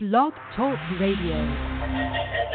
Blog Talk Radio.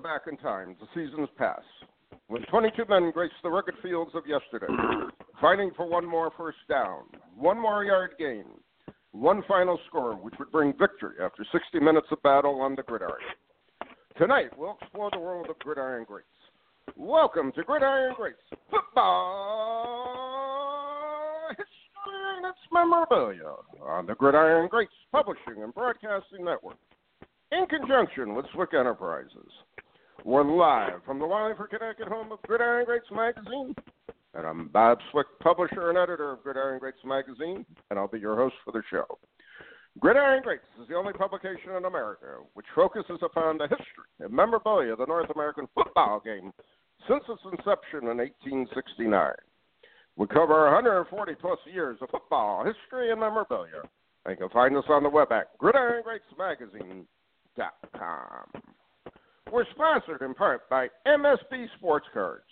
Back in time the seasons pass. when 22 men graced the rugged fields of yesterday, fighting for one more first down, one more yard gain, one final score which would bring victory after 60 minutes of battle on the gridiron. Tonight we'll explore the world of gridiron greats. Welcome to Gridiron Greats Football History and its Memorabilia on the Gridiron Greats Publishing and Broadcasting Network in conjunction with Swick Enterprises. We're live from the Wallingford, Connecticut home of Gridiron Greats Magazine. And I'm Bob Swick, publisher and editor of Gridiron Greats Magazine, and I'll be your host for the show. Gridiron Greats is the only publication in America which focuses upon the history and memorabilia of the North American football game since its inception in 1869. We cover 140 plus years of football history and memorabilia. And you can find us on the web at gridirongreatsmagazine.com. We're sponsored in part by MSB Sports Cards.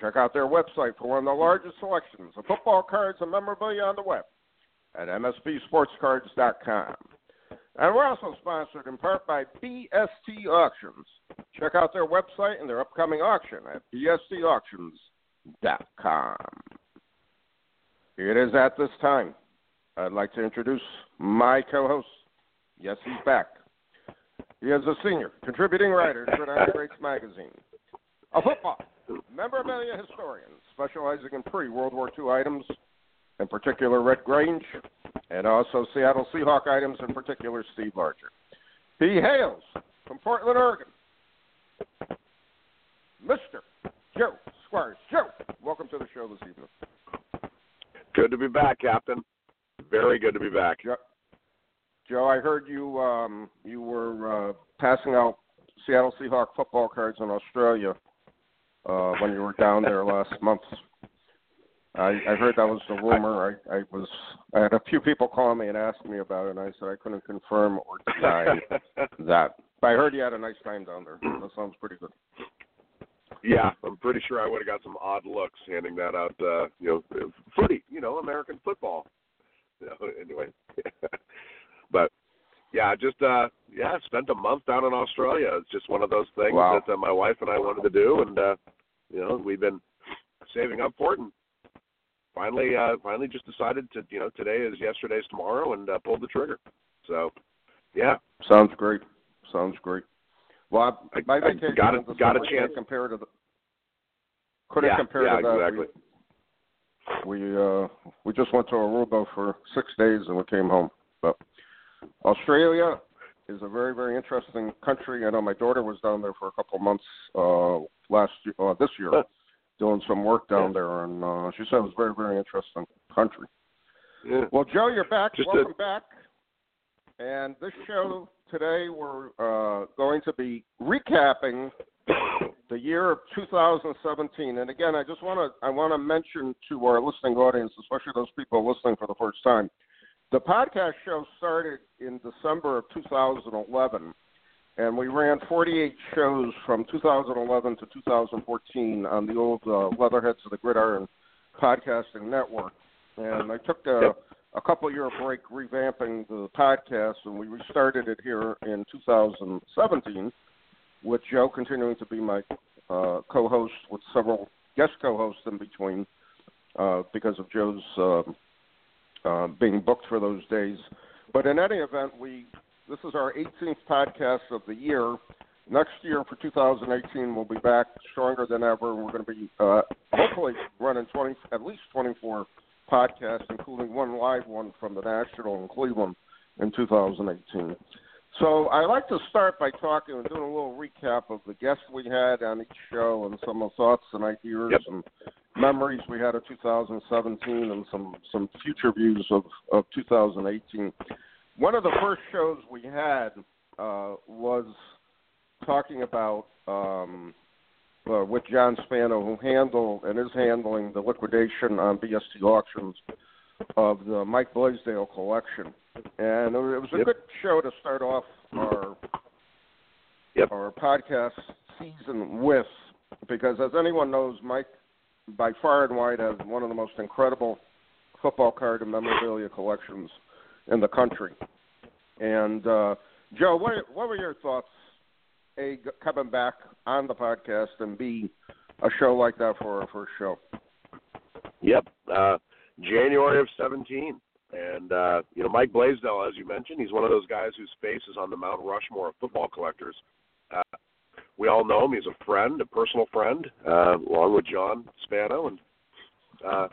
Check out their website for one of the largest selections of football cards and memorabilia on the web at msbsportscards.com. And we're also sponsored in part by BST Auctions. Check out their website and their upcoming auction at bstauctions.com. It is at this time I'd like to introduce my co-host. Yes, he's back. He is a senior contributing writer to Gridiron Greats magazine, a football memorabilia historian specializing in pre-World War II items, in particular Red Grange, and also Seattle Seahawk items, in particular Steve Largent. He hails from Portland, Oregon. Mr. Joe Squires. Joe, welcome to the show this evening. Good to be back, Captain. Very good to be back. Joe, Joe I heard you um, you were uh, passing out Seattle Seahawk football cards in Australia uh, when you were down there last month. I, I heard that was the rumor. I, I was I had a few people calling me and asking me about it, and I said I couldn't confirm or deny that. But I heard you had a nice time down there. That sounds pretty good. Yeah, I'm pretty sure I would have got some odd looks handing that out. Uh, you know, footy, you know, American football. You know, anyway, but yeah, just uh, yeah, spent a month down in Australia. It's just one of those things Wow. that uh, my wife and I wanted to do, and uh, you know, we've been saving up for it, and finally, uh, finally, just decided to, you know, today is yesterday's tomorrow, and uh, pulled the trigger. So, yeah, Sounds great. Sounds great. Well, I, I- my I vacation got a- got a chance. compare to the couldn't Yeah, compare yeah, to that. exactly. We we, uh, we just went to Aruba for six days and we came home. But Australia is a very very interesting country. I know my daughter was down there for a couple of months uh, last year, uh, this year, Huh. doing some work down Yeah. there, and uh, she said it was a very very interesting country. yeah. Well, Joe, you're back. Just Welcome back. And this show today, we're uh, going to be recapping the year of 2017. And again, I just want to I want to mention to our listening audience, especially those people listening for the first time, the podcast show started in December of 2011, and we ran 48 shows from 2011 to 2014 on the old uh, Leatherheads of the Gridiron podcasting network. And I took a, a couple year break revamping the podcast, and we restarted it here in 2017 with Joe continuing to be my uh, co-host with several guest co-hosts in between uh, because of Joe's um uh, being booked for those days. But in any event, we this is our 18th podcast of the year. Next year for 2018, we'll be back stronger than ever. We're going to be uh, hopefully running 20, at least 24 podcasts, including one live one from the National in Cleveland in 2018. So I'd like to start by talking and doing a little recap of the guests we had on each show and some of the thoughts and ideas Yep. and memories we had of 2017 and some some future views of of 2018. One of the first shows we had uh, was talking about um, uh, with John Spano, who handled and is handling the liquidation on BST auctions of the Mike Blaisdell collection, and it was a Yep. good show to start off our Yep. our podcast season with, because as anyone knows, Mike by far and wide has one of the most incredible football card and memorabilia collections in the country. And uh, Joe, what what were your thoughts? A coming back on the podcast and B a show like that for our first show. Yep. Uh, January of 17. And, uh, you know, Mike Blaisdell, as you mentioned, he's one of those guys whose face is on the Mount Rushmore of football collectors. Uh, we all know him. He's a friend, a personal friend, uh, along with John Spano. And, uh,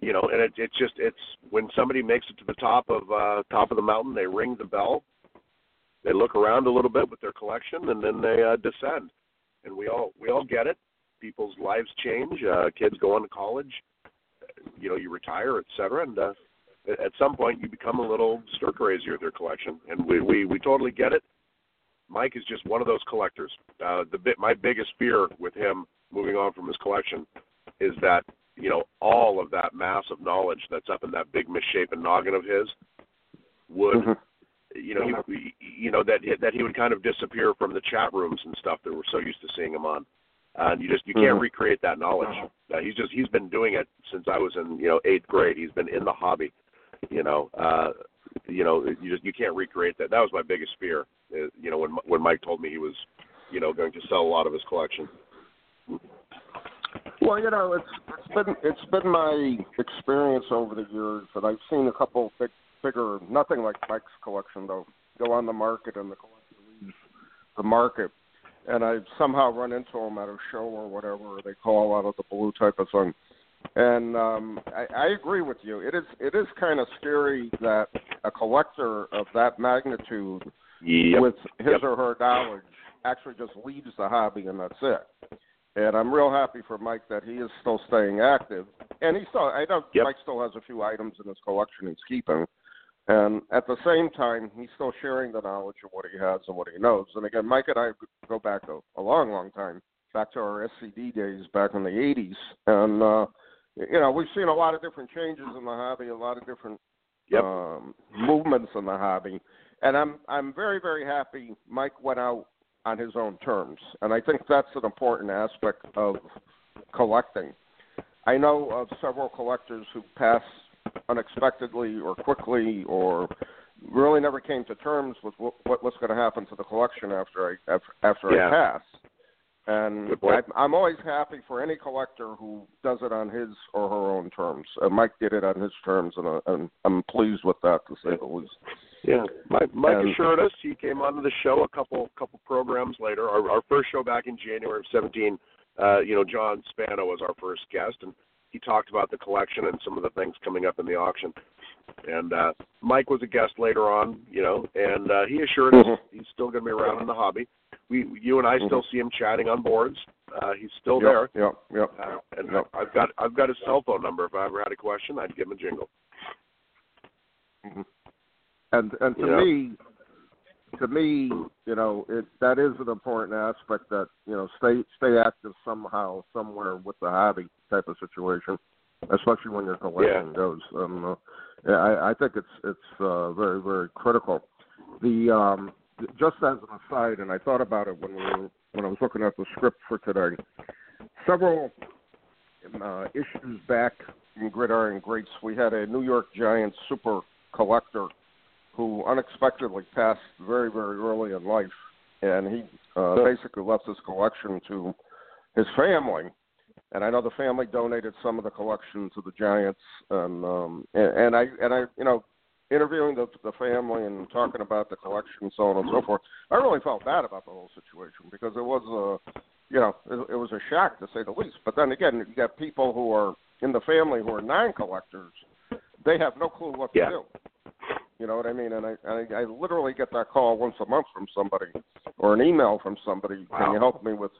you know, and it, it's just, it's when somebody makes it to the top of, uh, top of the mountain, they ring the bell. They look around a little bit with their collection and then they, uh, descend. And we all, we all get it. People's lives change. Uh, kids go on to college you know you retire, et cetera, and uh, at some point you become a little stir crazy with your collection, and we we we totally get it. Mike is just one of those collectors. Uh, the bit my biggest fear with him moving on from his collection is that you know all of that mass of knowledge that's up in that big misshapen noggin of his would Mhm. you know he, you know that that he would kind of disappear from the chat rooms and stuff that we're so used to seeing him on and you just you can't Mhm. recreate that knowledge. Uh, he's just he's been doing it since I was in you know eighth grade. He's been in the hobby, you know. Uh, you know, you just you can't recreate that. That was my biggest fear. Uh, you know, when when Mike told me he was, you know, going to sell a lot of his collection. Well, you know, it's it's been it's been my experience over the years that I've seen a couple big bigger nothing like Mike's collection though go on the market and the collector leaves the market, and I've somehow run into them at a show or whatever. They call out of the blue type of thing, and um, I, I agree with you. It is it is kind of scary that a collector of that magnitude Yep. with his Yep. or her knowledge actually just leaves the hobby and that's it. And I'm real happy for Mike that he is still staying active. And he still I know Yep. Mike still has a few items in his collection he's keeping. And at the same time he's still sharing the knowledge of what he has and what he knows. And again, Mike and I go back a, a long, long time, back to our SCD days back in the eighties. And uh you know, we've seen a lot of different changes in the hobby, a lot of different Yep. um, movements in the hobby, and I'm I'm very very happy Mike went out on his own terms, and I think that's an important aspect of collecting. I know of several collectors who pass unexpectedly or quickly or really never came to terms with what, what what's going to happen to the collection after I after, after Yeah. I pass. And I, I'm always happy for any collector who does it on his or her own terms. Uh, Mike did it on his terms, and, uh, and I'm pleased with that to say the least. Yeah, Mike, Mike And- assured us he came onto the show a couple couple programs later. Our, our first show back in January of 17. Uh, you know, John Spano was our first guest, and he talked about the collection and some of the things coming up in the auction. And uh, Mike was a guest later on, you know, and uh, he assured us Mhm. he's still going to be around in the hobby. We, you and I, still see him chatting on boards. Uh, he's still Yep, yep, yep. there, uh, and Yep. I've got I've got his cell phone number. If I ever had a question, I'd give him a jingle. Mhm. And and to Yeah. me, to me, you know, it that is an important aspect that you know stay stay active somehow somewhere with the hobby type of situation, especially when your collection goes. Um, uh, yeah, I, I think it's it's uh, very very critical. The um, just as an aside, and I thought about it when we were when I was looking at the script for today. Several uh, issues back in Gridiron Greats, we had a New York Giants super collector who unexpectedly passed very, very early in life, and he uh, basically left his collection to his family. And I know the family donated some of the collection to the Giants, and um, and, and I and I you know interviewing the the family and talking about the collection, so on and so forth. I really felt bad about the whole situation because it was a you know it, it was a shock to say the least. But then again, you got people who are in the family who are non-collectors. They have no clue what to Yeah. do. You know what I mean? And I, and I I literally get that call once a month from somebody, or an email from somebody. Can you help me with,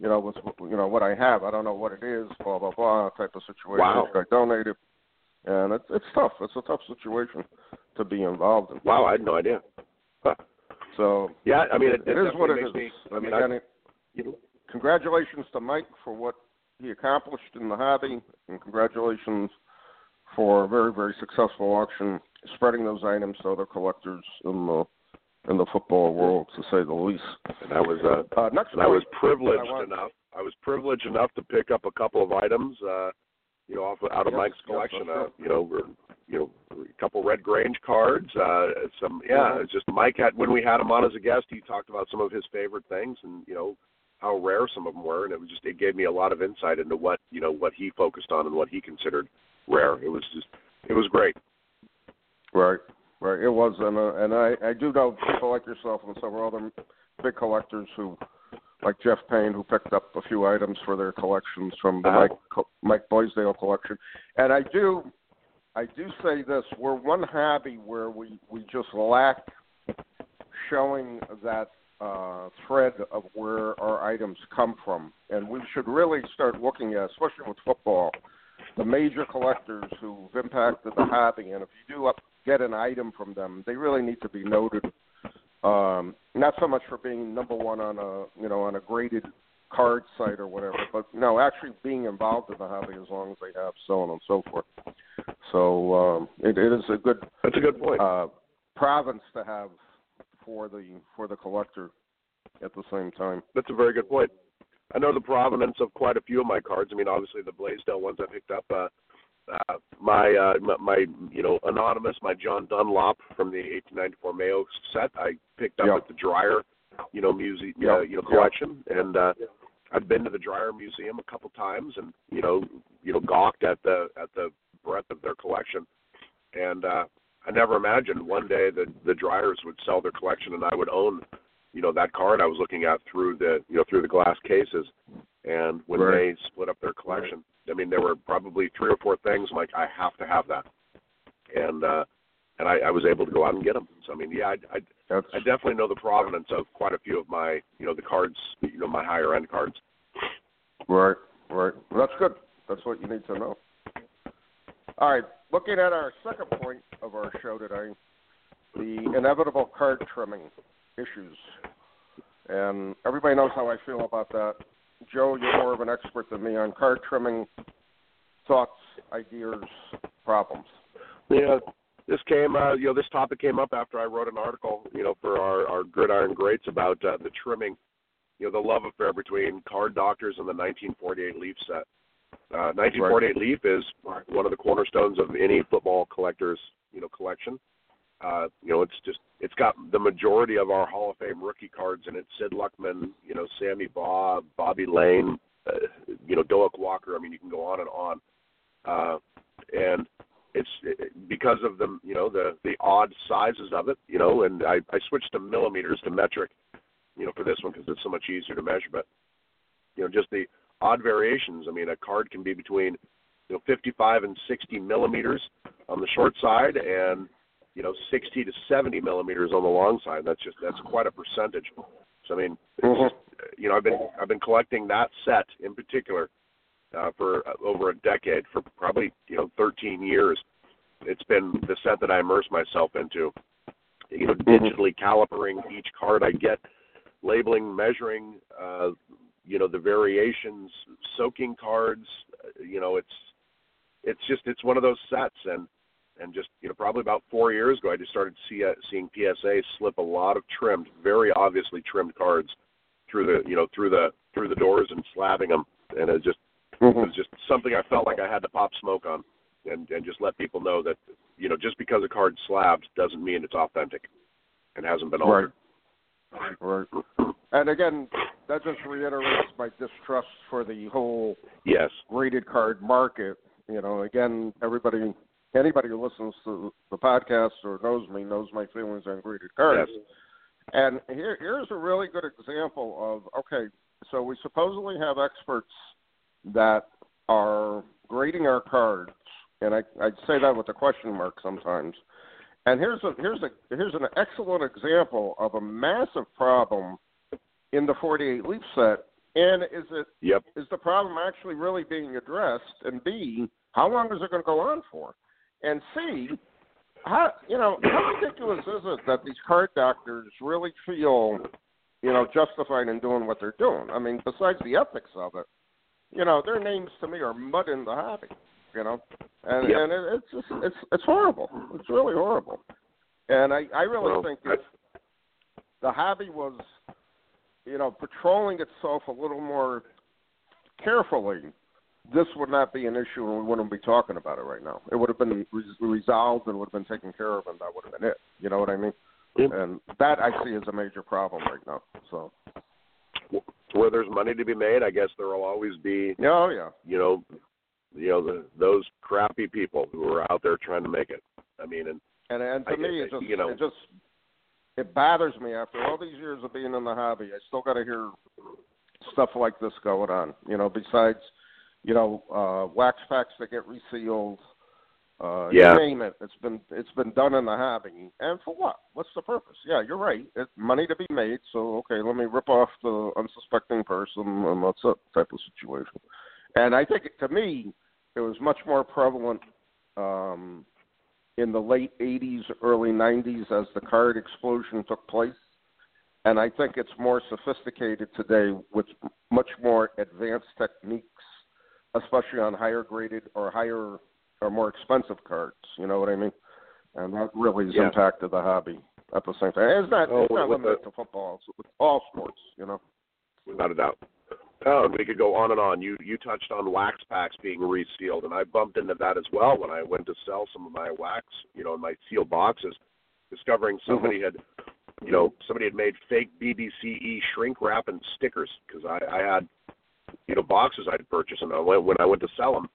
you know, with you know what I have? I don't know what it is. Blah blah blah type of situation. Wow. I donated, and it's it's tough. It's a tough situation to be involved in. Wow, I had no idea. Huh. So yeah, I mean, it, it, it is what it is. Me, I mean, again, you know, congratulations to Mike for what he accomplished in the hobby, and congratulations for a very very successful auction, spreading those items to other collectors in the in the football world, to say the least. And I was uh, uh, and I was privileged I enough. I was privileged enough to pick up a couple of items, uh, you know, off out of yes, Mike's collection. Yes, uh, you know, we're, you know, a couple Red Grange cards. Uh, some, yeah, it's just Mike had when we had him on as a guest, he talked about some of his favorite things, and you know, how rare some of them were, and it was just it gave me a lot of insight into what you know what he focused on and what he considered rare. It was just it was great. Right. Right, it was, and uh, and I I do know people like yourself and several other big collectors who, like Jeff Payne, who picked up a few items for their collections from the uh-huh. Mike Mike Blaisdell collection, and I do, I do say this: we're one hobby where we we just lack showing that uh, thread of where our items come from, and we should really start looking at, especially with football, the major collectors who've impacted the hobby, and if you do up get an item from them, they really need to be noted. Um, not so much for being number one on a you know on a graded card site or whatever, but no, actually being involved in the hobby as long as they have, so on and so forth. So um, it, it is a good. That's a good point. Uh, provenance to have for the for the collector at the same time. That's a very good point. I know the provenance of quite a few of my cards. I mean, obviously the Blaisdell ones I picked up. Uh, uh, my, uh, my my you know anonymous my John Dunlop from the 1894 Mayo set I picked up yep. at the Dryer you know museum yep. uh, you know collection yep. and uh, I've been to the Dryer Museum a couple times and you know you know gawked at the at the breadth of their collection and uh, I never imagined one day that the Dryers would sell their collection and I would own you know that card I was looking at through the you know through the glass cases and when right. they split up their collection I mean, there were probably three or four things like I have to have that, and uh, and I, I was able to go out and get them. So I mean, yeah, I, I, That's... I definitely know the provenance of quite a few of my you know the cards, you know, my higher end cards. Right, right. Well, that's good. That's what you need to know. All right, looking at our second point of our show today, the inevitable card trimming issues. And everybody knows how I feel about that. Joe, you're more of an expert than me on card trimming thoughts, ideas, problems. Yeah, this came, uh, you know, this topic came up after I wrote an article, you know, for our, our Gridiron Greats about uh, the trimming, you know, the love affair between Card Doctors and the 1948 Leaf set. Uh, 1948 right. Leaf is one of the cornerstones of any football collector's, you know, collection. Uh, you know, it's just it's got the majority of our Hall of Fame rookie cards in it. Sid Luckman, you know, Sammy Baugh, Bobby Layne, uh, you know, Doak Walker. I mean, you can go on and on. Uh, and it's it, because of the you know the the odd sizes of it, you know. And I I switched to millimeters to metric, you know, for this one because it's so much easier to measure. But you know, just the odd variations. I mean, a card can be between you know 55 and 60 millimeters on the short side and you know 60 to 70 millimeters on the long side. That's just that's quite a percentage. So I mean, mm-hmm. just, you know, I've been I've been collecting that set in particular uh, for uh, over a decade, for probably you know 13 years. It's been the set that I immerse myself into. You know, Mm-hmm. digitally calipering each card I get, labeling, measuring, uh, you know, the variations, soaking cards. Uh, you know, it's it's just it's one of those sets and and just you know probably about four years ago, I just started see, uh, seeing PSA slip a lot of trimmed, very obviously trimmed cards through the you know through the through the doors and slabbing them, and it just mm-hmm. it was just something I felt like I had to pop smoke on, and and just let people know that you know just because a card's slabbed doesn't mean it's authentic, and hasn't been altered. Right. Right. And again, that just reiterates my distrust for the whole yes graded card market. You know, again, everybody anybody who listens to the podcast or knows me knows my feelings on graded cards. Yes. And here, here's a really good example of okay, so we supposedly have experts that are grading our cards, and I, I'd say that with a question mark sometimes. And here's a here's a here's an excellent example of a massive problem in the 48 leaf set. And is it yep. is the problem actually really being addressed? And B, how long is it going to go on for? And C, how you know how ridiculous is it that these card doctors really feel you know justified in doing what they're doing? I mean, besides the ethics of it, you know, their names to me are mud in the hobby. You know, and Yep. and it, it's just it's it's horrible. It's really horrible. And I I really Well, think if the hobby was you know patrolling itself a little more carefully, this would not be an issue, and we wouldn't be talking about it right now. It would have been res- resolved and would have been taken care of, and that would have been it. You know what I mean? Yep. And that I see as a major problem right now. So, Where there's money to be made, I guess there will always be, oh yeah, you know, you know, the, those crappy people who are out there trying to make it. I mean, and and and to I- me, it just you know- it just it bothers me after all these years of being in the hobby. I still got to hear stuff like this going on. You know, besides you know uh, wax packs that get resealed. Uh, Yeah. You name it. It's been it's been done in the hobby, and for what? What's the purpose? Yeah, you're right. It's money to be made. So okay, let me rip off the unsuspecting person, and that's it. Type of situation. And I think to me, it was much more prevalent um, in the late 80s, early 90s as the card explosion took place. And I think it's more sophisticated today with much more advanced techniques, especially on higher graded or higher or more expensive cards. You know what I mean? And that really has Yeah. impacted the hobby at the same time. It's not, Oh, it's not limited the- to football, it's with all sports, you know? without a doubt. Oh, and we could go on and on. You you touched on wax packs being resealed, and I bumped into that as well when I went to sell some of my wax, you know, in my sealed boxes, discovering mm-hmm. somebody had, you know, somebody had made fake BBCE shrink wrap and stickers because I, I had, you know, boxes I'd purchased, and I went, when I went to sell them,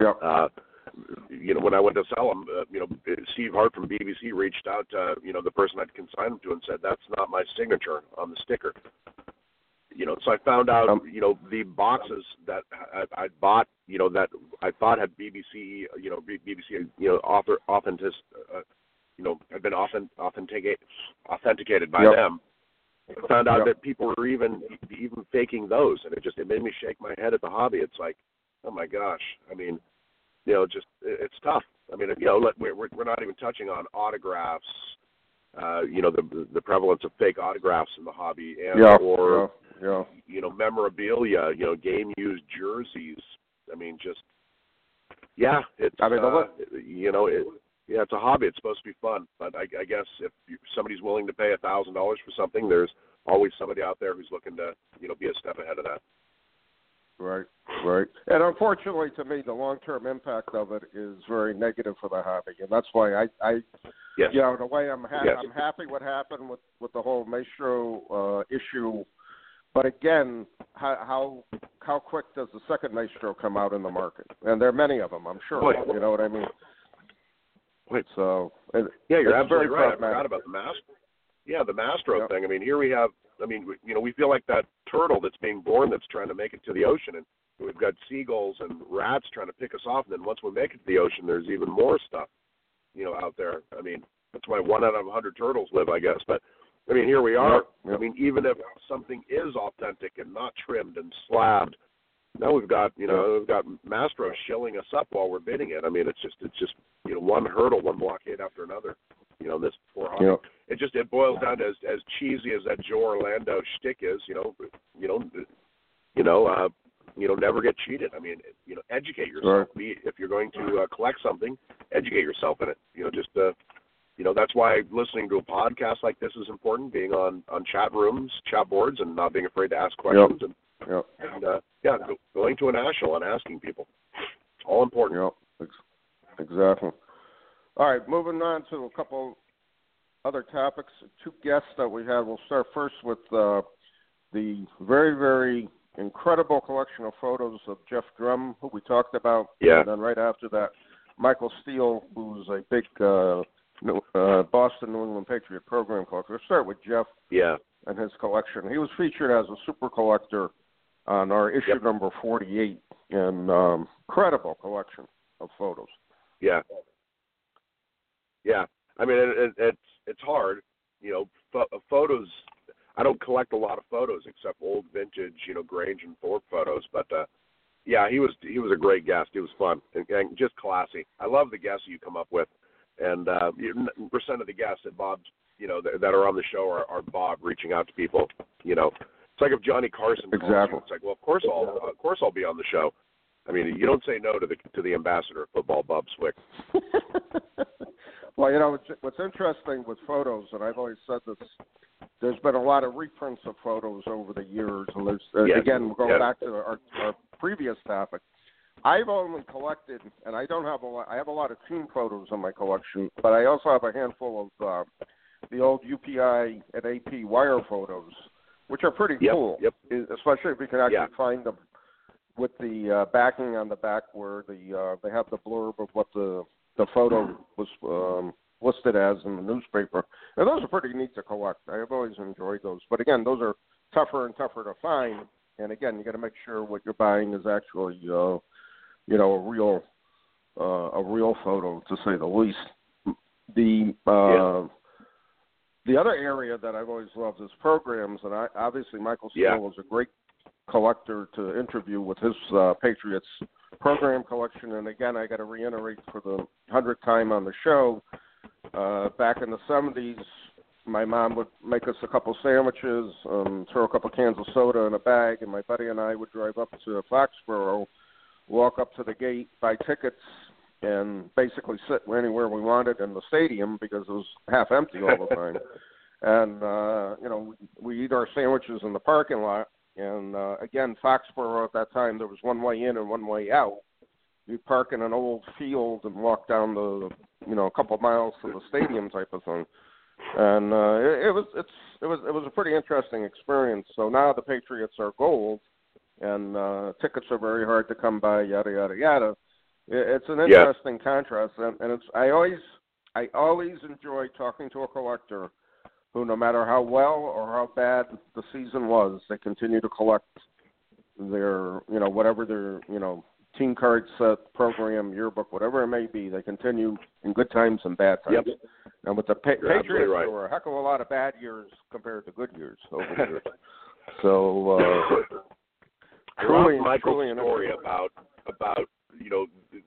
Yep. uh, you know, when I went to sell them, uh, you know, Steve Hart from BBC reached out to, you know, the person I'd consigned them to and said, that's not my signature on the sticker. You know, so I found out, Um, you know, the boxes that I, I bought, you know, that I thought had BBC, you know, BBC, you know, author, authentic, uh, you know, had been authentic, authenticate, authenticated by Yep. them. I found out Yep. that people were even even faking those, and it just it made me shake my head at the hobby. It's like, oh my gosh, I mean, you know, just it- it's tough. I mean, you know, let- we're we're not even touching on autographs. Uh, you know, the the prevalence of fake autographs in the hobby, and Yeah. or yeah. Yeah. you know, memorabilia. You know, game used jerseys. I mean, just yeah, it's I mean, uh, you know, it, yeah, it's a hobby. It's supposed to be fun, but I, I guess if you, somebody's willing to pay a thousand dollars for something, there's always somebody out there who's looking to you know be a step ahead of that. Right, right. And unfortunately, to me, the long-term impact of it is very negative for the hobby, and that's why I, I Yes. you know, in a way, I'm ha- Yes. I'm happy what happened with with the whole Mastro uh, issue. But again, how how how quick does the second Mastro come out in the market? And there are many of them, I'm sure. Wait. You know what I mean? Wait. So it, Yeah, you're absolutely right. I forgot about the Mastro. Yeah, the Mastro Yep. thing. I mean, here we have. I mean, you know, we feel like that turtle that's being born that's trying to make it to the ocean, and we've got seagulls and rats trying to pick us off. And then once we make it to the ocean, there's even more stuff, you know, out there. I mean, that's why one out of a hundred turtles live, I guess. But I mean, here we are. Yep, yep. I mean, even if something is authentic and not trimmed and slabbed, now we've got you know we've got Mastro shilling us up while we're bidding it. I mean, it's just it's just you know one hurdle, one blockade after another. You know this poor hobby. know, It just it boils down to as as cheesy as that Joe Orlando shtick is. You know, you know, you know, uh, you know, never get cheated. I mean, you know, educate yourself. Be if you're going to uh, collect something, educate yourself in it. You know, just uh, you know that's why listening to a podcast like this is important. Being on on chat rooms, chat boards, and not being afraid to ask questions, and Yep. and uh, yeah, going to a national and asking people, all important. Yep. Exactly. All right, moving on to a couple other topics. Two guests that we had. We'll start first with uh, the very, very incredible collection of photos of Jeff Drum, who we talked about. Yeah. And then right after that, Michael Steele, who's a big uh, New, uh, Boston New England Patriot program collector. We'll start with Jeff Yeah, and his collection. He was featured as a super collector on our issue Yep. number 48, and um, incredible collection of photos. Yeah. Yeah. I mean, it, it, it's it's hard, you know. Pho- photos. I don't collect a lot of photos except old vintage, you know, Grange and Thorpe photos. But uh, yeah, he was he was a great guest. He was fun and, and just classy. I love the guests you come up with. and uh, percent of the guests that Bob's, you know, that, that are on the show are, are Bob reaching out to people. You know, it's like if Johnny Carson calls exactly. you, it's like, well, of course I'll, of course I'll be on the show. I mean, you don't say no to the to the ambassador of football, Bob Swick. well, you know what's, what's interesting with photos, and I've always said this. There's been a lot of reprints of photos over the years, and there's uh, Yes. again going Yes. back to our, our previous topic. I've only collected, and I don't have a lot. I have a lot of team photos in my collection, but I also have a handful of uh, the old UPI and AP wire photos, which are pretty Yep, cool. yep. Especially if you can actually Yeah. find them with the uh, backing on the back where the uh, they have the blurb of what the the photo was um, listed as in the newspaper. And those are pretty neat to collect. I have always enjoyed those. But again, those are tougher and tougher to find. And again, you got to make sure what you're buying is actually, uh, you know, a real, uh, a real photo to say the least. The uh, Yeah. The other area that I've always loved is programs, and I, obviously Michael Steele Yeah. was a great collector to interview with his uh, Patriots program collection. And again, I got to reiterate for the hundredth time on the show. Uh, back in the '70s, my mom would make us a couple sandwiches, um, throw a couple cans of soda in a bag, and my buddy and I would drive up to Foxborough, walk up to the gate, buy tickets, and basically sit anywhere we wanted in the stadium because it was half empty all the time. and uh, you know, we eat our sandwiches in the parking lot. And uh, again, Foxborough at that time there was one way in and one way out. You park in an old field and walk down the, you know, a couple miles to the stadium type of thing. And uh, it, it was it's it was it was a pretty interesting experience. So now the Patriots are gold, and uh, tickets are very hard to come by. Yada yada yada. It, it's an Yeah. interesting contrast, and, and it's I always I always enjoy talking to a collector who, no matter how well or how bad the season was, they continue to collect their, you know, whatever their, you know, team card set, program, yearbook, whatever it may be. They continue in good times and bad times. Yep. And with the pa- You're Patriots, right. there were a heck of a lot of bad years compared to good years over the years. So, uh, I truly, love Michael's truly story about about you know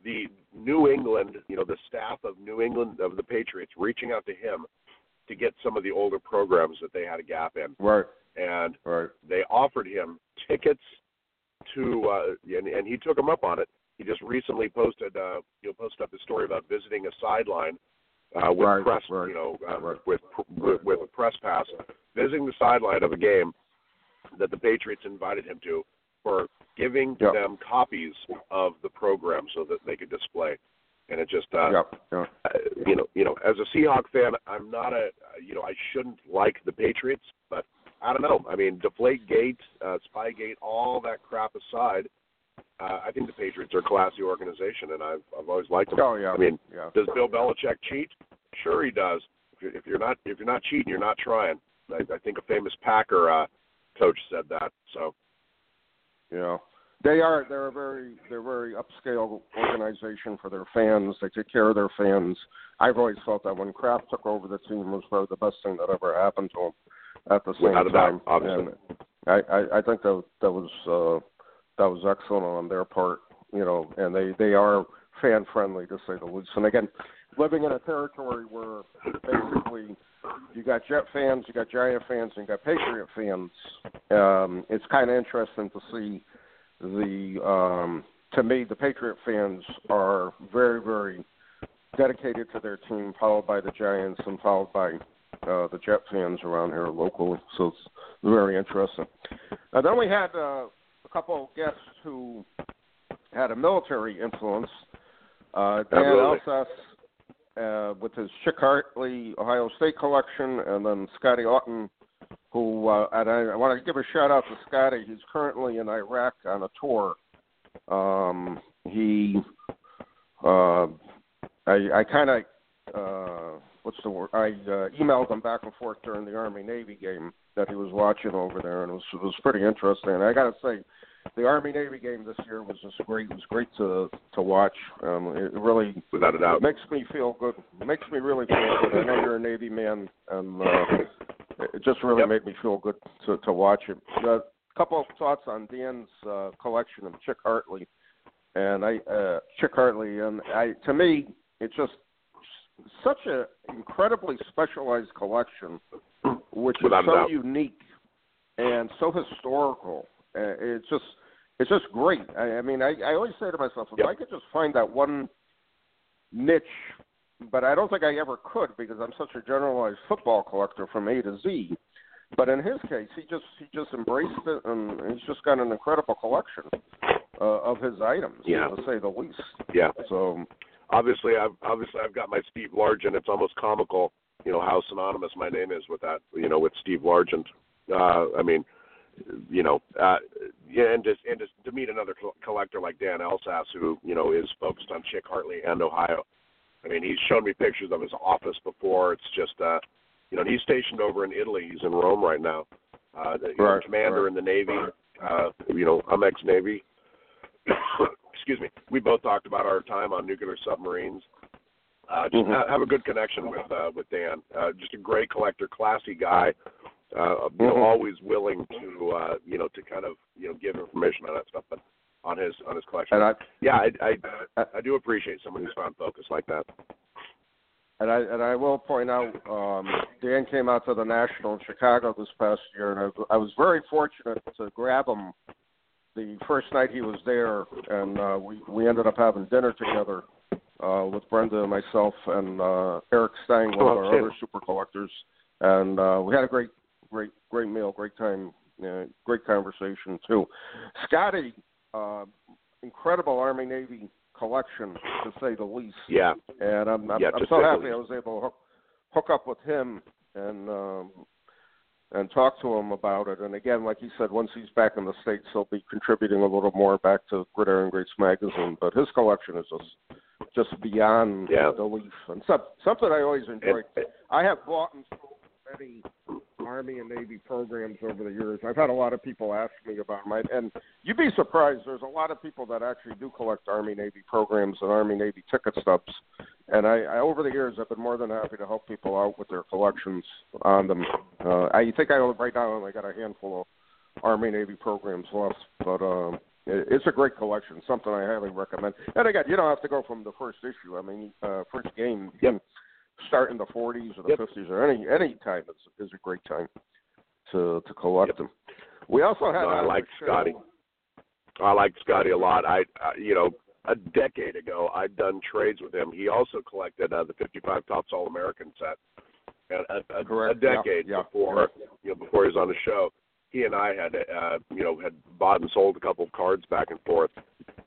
the, New England, you know the staff of New England of the Patriots reaching out to him to get some of the older programs that they had a gap in, right, and right. they offered him tickets to, uh, and, and he took him up on it. He just recently posted, uh, you know, posted up a story about visiting a sideline uh, with Right, press, right, you know, uh, right. with, with with a press pass, visiting the sideline of a game that the Patriots invited him to for giving Yep. them copies of the program so that they could display. And it just, uh, Yep, yep. uh, you know, you know, as a Seahawk fan, I'm not a, you know, I shouldn't like the Patriots, but I don't know. I mean, Deflate Gate, uh, Spygate, all that crap aside, uh, I think the Patriots are a classy organization, and I've I've always liked them. Oh, yeah. I mean, yeah. does Bill Belichick cheat? Sure, he does. If you're, if you're not if you're not cheating, you're not trying. I, I think a famous Packer uh, coach said that. So Yeah, they are. They're a very they're a very upscale organization for their fans. They take care of their fans. I've always felt that when Kraft took over the team was probably the best thing that ever happened to him. At the same Without a doubt, time, obviously. I, I I think that that was uh, that was excellent on their part. You know, and they they are fan friendly to say the least. And again, living in a territory where basically you got Jet fans, you got Giant fans, and you got Patriot fans. Um, it's kind of interesting to see the. Um, to me, the Patriot fans are very, very dedicated to their team, followed by the Giants and followed by uh, the Jet fans around here locally. So it's very interesting. Uh, then we had uh, a couple of guests who had a military influence. Uh, Dan Absolutely. Elsas uh, with his Chic Harley Ohio State collection, and then Scotty Otten, who uh, and I, I want to give a shout out to Scotty. He's currently in Iraq on a tour. Um, he, uh, I, I kind of, uh, what's the word? I uh, emailed him back and forth during the Army Navy game that he was watching over there, and it was it was pretty interesting. And I got to say, the Army Navy game this year was just great. It was great to to watch. Um, it really without a doubt, makes me feel good. It makes me really feel good. I know you're a Navy man, and uh, it just really Yep. made me feel good to to watch it. A couple of thoughts on Dan's uh, collection of Chic Harley, and I uh, Chic Harley, and I to me, it just such an incredibly specialized collection, which Without is so doubt. unique and so historical. Uh, it's just it's just great. I, I mean, I, I always say to myself, if Yep. I could just find that one niche, but I don't think I ever could because I'm such a generalized football collector from A to Z. But in his case, he just he just embraced it, and he's just got an incredible collection uh, of his items, Yeah. to say the least. Yeah. So obviously I've obviously I've got my Steve Largent. It's almost comical, you know, how synonymous my name is with that, you know, with Steve Largent. Uh, I mean, you know, uh, yeah, and just and just to meet another collector like Dan Elsass, who you know is focused on Chic Harley and Ohio. I mean, he's shown me pictures of his office before. It's just, uh, you know, he's stationed over in Italy. He's in Rome right now. Uh, the know, Right, commander right. in the Navy. Uh, you know, I'm ex-Navy. Excuse me. We both talked about our time on nuclear submarines. Uh, just Mhm. ha- have a good connection with uh, with Dan. Uh, just a great collector, classy guy. Uh, you know, Mhm. always willing to uh, you know to kind of you know give information on that stuff, but on his on his collection. and I yeah, I, I I do appreciate someone who's found focus like that. And I and I will point out, um, Dan came out to the National in Chicago this past year, and I, I was very fortunate to grab him the first night he was there, and uh, we we ended up having dinner together uh, with Brenda and myself and uh, Eric Stein, one of Oh, our other super collectors, and uh, we had a great great great meal, great time, uh, great conversation too. Scotty, uh, incredible Army Navy collection to say the least Yeah, and I'm I'm, Yeah, I'm so happy. I was able to hook, hook up with him and um, and talk to him about it. And again, like he said, once he's back in the states, he'll be contributing a little more back to Gridiron Greats magazine. But his collection is just just beyond Yeah. belief, and some, something I always enjoyed. I have bought and sold many Army and Navy programs over the years. I've had a lot of people ask me about them, and you'd be surprised. There's a lot of people that actually do collect Army Navy programs and Army Navy ticket stubs. And I, I over the years, I've been more than happy to help people out with their collections on them. Uh, I think I right now only got a handful of Army Navy programs left, but um, it, it's a great collection. Something I highly recommend. And again, you don't have to go from the first issue. I mean, uh, first game. Can start in the 40s or the Yep. 50s or any any time is is a great time to to collect Yep. them. We also have. No, I like Scotty. I like Scotty a lot. I, I you know a decade ago I'd done trades with him. He also collected uh, the 55 Topps All American set. And a, a, a Correct. Yeah, decade yeah, before you know before he was on the show, he and I had uh, you know had bought and sold a couple of cards back and forth,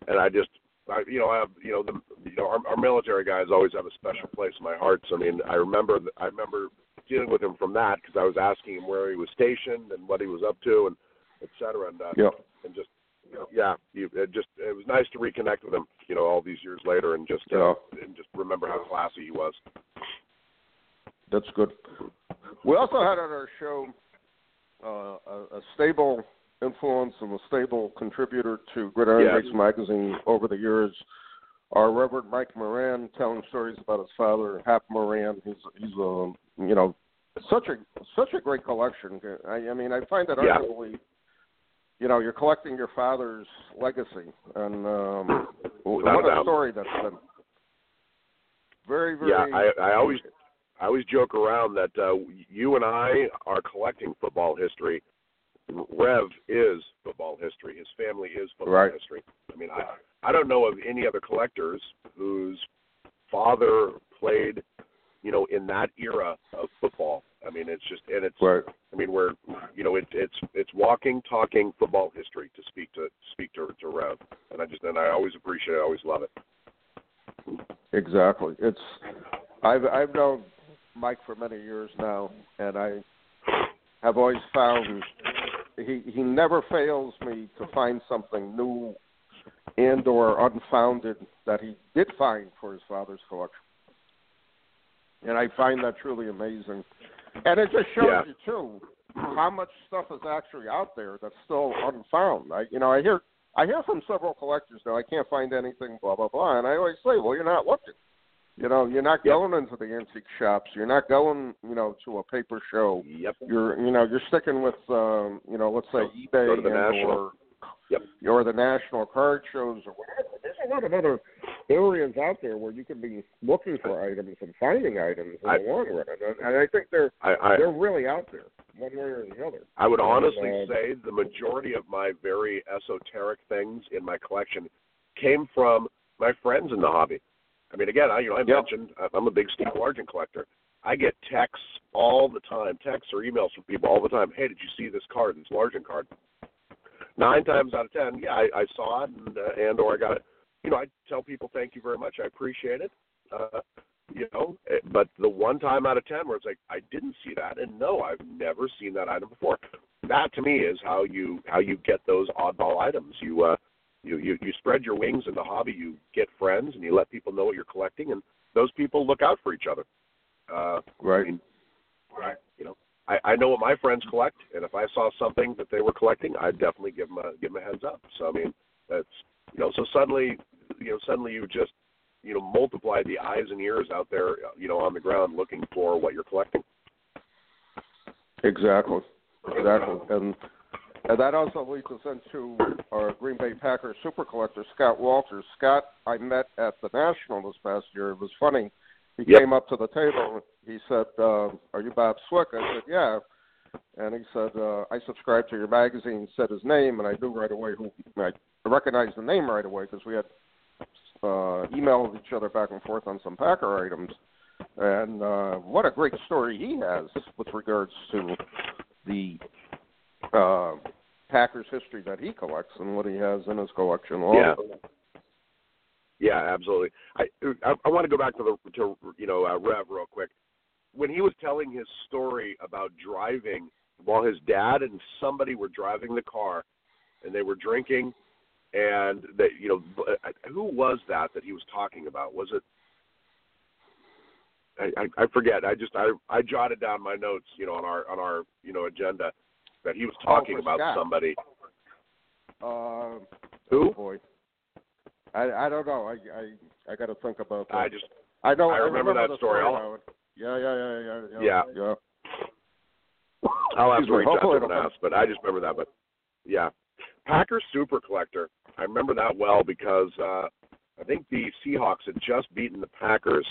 and I just I, you know I have you know the you know our, our military guys always have a special place in my heart. So I mean I remember I remember dealing with him from that because I was asking him where he was stationed and what he was up to and et cetera and uh, Yeah. and just you know, yeah, you, it just it was nice to reconnect with him, you know, all these years later, and just uh, and just remember how classy he was. That's good. We also had on our show uh, a, a stable influence and a stable contributor to Gridiron Yeah. Greats magazine over the years. Our Reverend Mike Moran telling stories about his father, Hap Moran. He's he's a you know such a such a great collection. I, I mean, I find that Yeah. arguably, you know, you're collecting your father's legacy, and um, what a story that's been. Very very. Yeah, I I always I always joke around that uh, you and I are collecting football history. Rev is football history. His family is football Right. history. I mean, I I don't know of any other collectors whose father played, you know, in that era of football. I mean, it's just and it's Right. I mean, we're you know, it, it's it's walking, talking football history to speak to speak to to Rev, and I just and I always appreciate it, I always love it. Exactly. It's I've I've known Mike for many years now, and I have always found he he never fails me to find something new and or unfounded that he did find for his father's collection. And I find that truly amazing. And it just shows Yeah. you too how much stuff is actually out there that's still unfound. I you know, I hear I hear from several collectors now I can't find anything, blah blah blah, and I always say, well, you're not looking. You know, you're not Yep. going into the antique shops. You're not going, you know, to a paper show. Yep. You're, you know, you're sticking with, um, you know, let's say eBay Go to the and or Yep. or the national card shows or whatever. There's a lot of other areas out there where you can be looking for items and finding items in I, the long run, and, and I think they're I, I, they're really out there, one way or the other. I would honestly And, uh, say the majority of my very esoteric things in my collection came from my friends in the hobby. I mean, again, I you know I Yeah. mentioned I'm a big Steve Largent collector. I get texts all the time, texts or emails from people all the time. Hey, did you see this card? This Largent card. Nine times out of ten, yeah, I, I saw it and uh, and or I got it. You know, I tell people thank you very much. I appreciate it. Uh, you know, eh, but the one time out of ten where it's like I didn't see that, and no, I've never seen that item before. That to me is how you how you get those oddball items. You uh, you you you spread your wings in the hobby. You get friends, and you let people know what you're collecting, and those people look out for each other. Uh, right. I mean, I, you know, I, I know what my friends collect, and if I saw something that they were collecting, I'd definitely give them a give them a heads up. So I mean, that's you know, so suddenly, you know, suddenly you just you know multiply the eyes and ears out there, you know, on the ground looking for what you're collecting. Exactly. Exactly. And and that also leads us into our Green Bay Packers super collector, Scott Walters. Scott, I met at the National this past year. It was funny. He Yep. came up to the table. He said, uh, "Are you Bob Swick?" I said, "Yeah." And he said, uh, "I subscribed to your magazine." Said his name, and I knew right away who. I recognized the name right away because we had uh, emailed each other back and forth on some Packer items. And uh, what a great story he has with regards to the uh, Packers history that he collects and what he has in his collection. Yeah. Yeah, absolutely. I I, I want to go back to the to you know uh, Rev real quick. When he was telling his story about driving while his dad and somebody were driving the car, and they were drinking, and that you know uh, who was that that he was talking about? Was it? I, I, I forget. I just I I jotted down my notes, you know, on our on our you know agenda that he was talking for about Scott. somebody. Uh, Who? Oh boy. I I don't know. I I I got to think about that. I just I know. I remember that the story. Yeah, yeah, yeah, yeah, yeah. Yeah. I'll have to reach out to ask, but I just remember that. But yeah, Packers Super Collector. I remember that well because uh, I think the Seahawks had just beaten the Packers,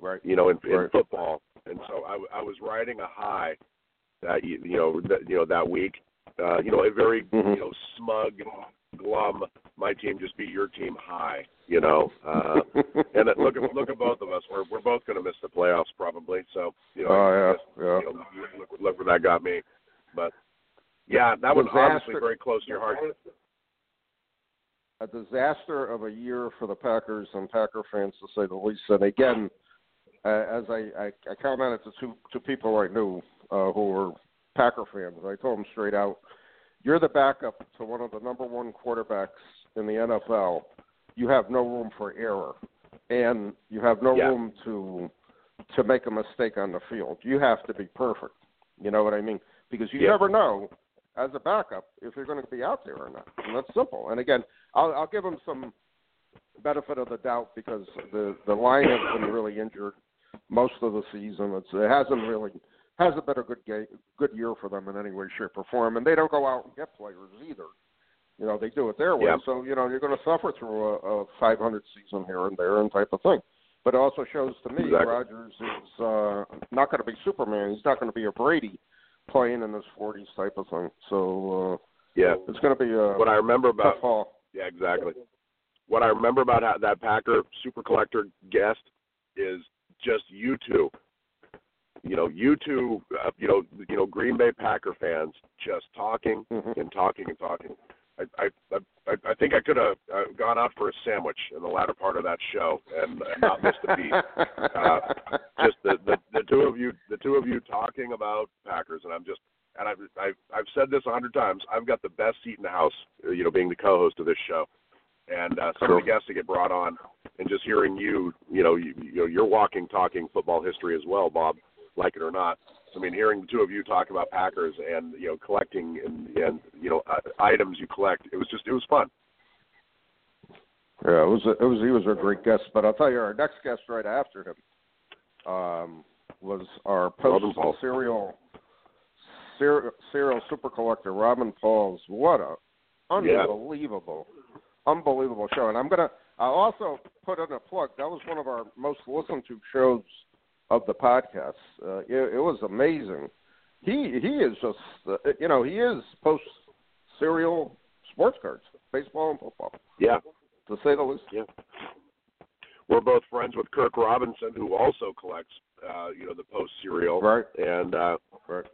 Right. you know, in, in Right. football, and so I, I was riding a high that you you know that you know that week. Uh, you know, a very Mhm. you know smug, glum. My team just beat your team high. You know, uh, and it, look at look at both of us. We're we're both going to miss the playoffs probably. So you know, Oh, yeah, yeah. You know, look, look where that got me. But yeah, that was obviously very close to your heart. a disaster of a year for the Packers and Packer fans, to say the least. And again, uh, as I, I, I commented to two, two people I knew uh, who were Packer fans, I told them straight out, you're the backup to one of the number one quarterbacks in the NFL. You have no room for error, and you have no Yeah. room to to make a mistake on the field. You have to be perfect. You know what I mean? Because you Yeah. never know as a backup if you're going to be out there or not. And that's simple. And again, I'll, I'll give him some benefit of the doubt because the the line has been really injured most of the season. It's, it hasn't really hasn't been a good game, good year for them in any way, shape, or form. And they don't go out and get players either. You know, they do it their way. Yeah. So you know, you're going to suffer through a, a 500 season here and there and type of thing. But it also shows to me Exactly. Rodgers is uh, not going to be Superman. He's not going to be a Brady playing in his 40s type of thing. So uh, Yeah. it's going to be a What I remember about haul. Yeah, exactly. What I remember about that Packer Super Collector guest is just you two. You know, you two, uh, you know, you know, Green Bay Packer fans just talking Mhm. and talking and talking. I I I, I think I could have uh, gone out for a sandwich in the latter part of that show and, and not missed a beat. Uh, just the, the the two of you, the two of you talking about Packers, and I'm just and I've I've, I've said this a hundred times. I've got the best seat in the house, uh, you know, being the co-host of this show, and uh, some of the guests that get brought on, and just hearing you, you know, you, you know, you're walking, talking football history as well, Bob, like it or not. I mean, hearing the two of you talk about Packers and you know collecting and and you know uh, items you collect, it was just it was fun. Yeah, it was a, it was he was a great guest, but I'll tell you, our next guest right after him um, was our Post cereal cereal cereal super collector Robin Pauls. What a unbelievable, unbelievable show! And I'm gonna I'll also put in a plug. That was one of our most listened to shows of the podcast. Uh, it, it was amazing. He he is just uh, you know he is Post cereal sports cards, baseball and football. Yeah, to say the least. Yeah. We're both friends with Kirk Robinson, who also collects, uh, you know, the Post cereal. Right. And uh, right.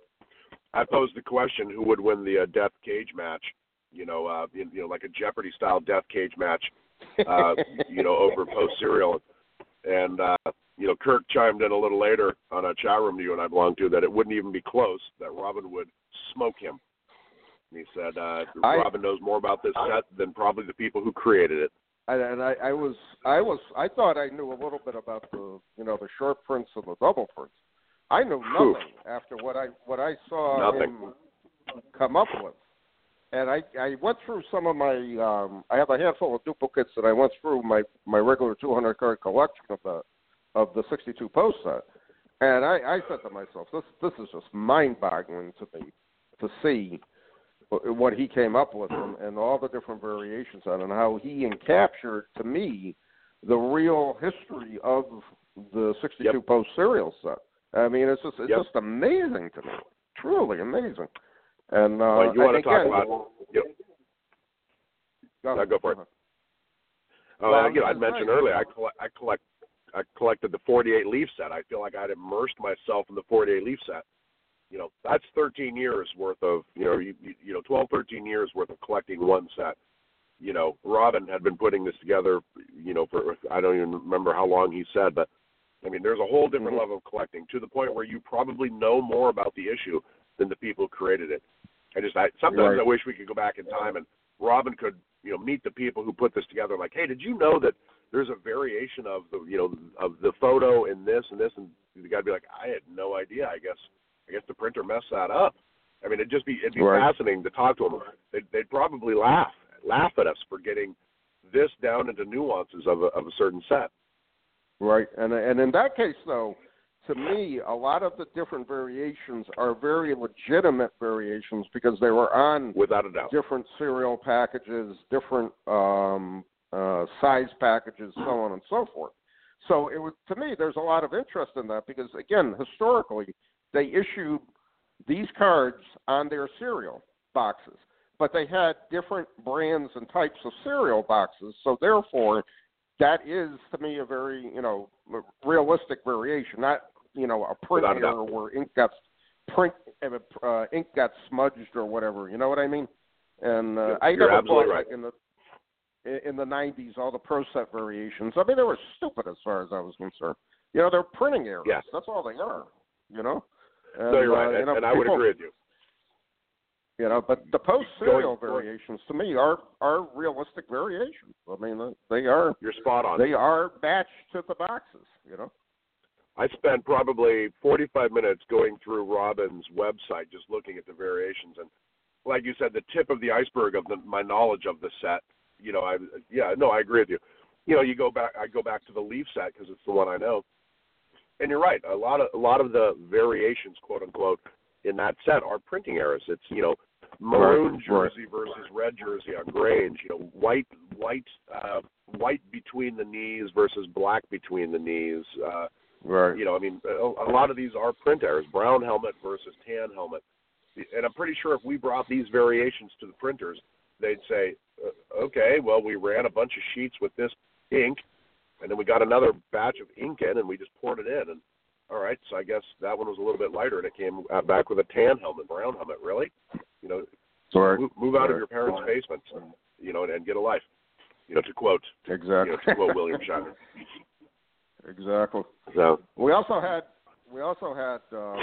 I posed the question: Who would win the uh, death cage match? You know, uh, you, you know, like a Jeopardy style death cage match. Uh, you know, over Post cereal. And uh, you know, Kirk chimed in a little later on a chat room you and I belong to that it wouldn't even be close. That Robin would smoke him. And he said uh, I, Robin knows more about this set than probably the people who created it. And I, I was, I was, I thought I knew a little bit about the, you know, the short prints and the double prints. I knew nothing after what I what I saw nothing. him come up with. And I I went through some of my um I have a handful of duplicates that I went through my my regular 200 card collection of the of the 62 post set. And I I said to myself this this is just mind-boggling to me to see what he came up with and, and all the different variations on it and how he encaptured to me the real history of the 62 yep. Post cereal set. I mean, it's just it's yep. just amazing to me, truly amazing. And uh, well, you want to talk again, about? Yep. Go, no, go for it. Oh, well, again, I mentioned earlier, I collect, I collect, I collected the 48 leaf set. I feel like I'd immersed myself in the 48 leaf set. You know, that's 13 years worth of, you know, you, you know, 12, 13 years worth of collecting one set. You know, Robin had been putting this together, you know, for I don't even remember how long he said, but I mean, there's a whole different mm-hmm. level of collecting to the point where you probably know more about the issue than the people who created it. I just, I sometimes right. I wish we could go back in time and Robin could, you know, meet the people who put this together. Like, hey, did you know that there's a variation of the, you know, of the photo in this and this, and the guy'd be like, I had no idea. I guess, I guess the printer messed that up. I mean, it'd just be, it'd be right. fascinating to talk to them. They'd, they'd probably laugh, laugh at us for getting this down into nuances of a, of a certain set. Right, and and in that case, though, to me, a lot of the different variations are very legitimate variations because they were on without a doubt different cereal packages, different um, uh, size packages, so on and so forth. So it was to me, there's a lot of interest in that because again, historically, they issued these cards on their cereal boxes, but they had different brands and types of cereal boxes. So therefore, that is to me a very you know realistic variation, not you know a print Without error where ink got print uh, ink got smudged or whatever. You know what I mean? And uh, I never absolutely bought right. in the in the '90s all the pro set variations. I mean, they were stupid as far as I was concerned. You know, they're printing errors. That's all they are. You know. And, no, you're right, uh, and, you know, and I would agree with you. You know, but the Post cereal variations to me are are realistic variations. I mean, they are You're spot on. they are matched to the boxes. You know. I spent probably 45 minutes going through Robin's website, just looking at the variations, and like you said, the tip of the iceberg of the, my knowledge of the set. You know, I yeah, no, I agree with you. You know, you go back, I go back to the Leaf set because it's the one I know, and you're right. A lot of a lot of the variations, quote unquote, in that set are printing errors. It's you know, maroon jersey versus red jersey on Grange. You know, white white uh, white between the knees versus black between the knees. Uh, Right. you know, I mean, a, a lot of these are print errors. Brown helmet versus tan helmet, and I'm pretty sure if we brought these variations to the printers, they'd say, uh, okay, well, we ran a bunch of sheets with this ink, and then we got another batch of ink in, and we just poured it in, and all right, so I guess that one was a little bit lighter, and it came back with a tan helmet, brown helmet. Really, you know, Right. move, move out of your parents' basements, and you know, and, and get a life. You know, to quote, Exactly. you know, to quote William Shatner. exactly. So We also had we also had um,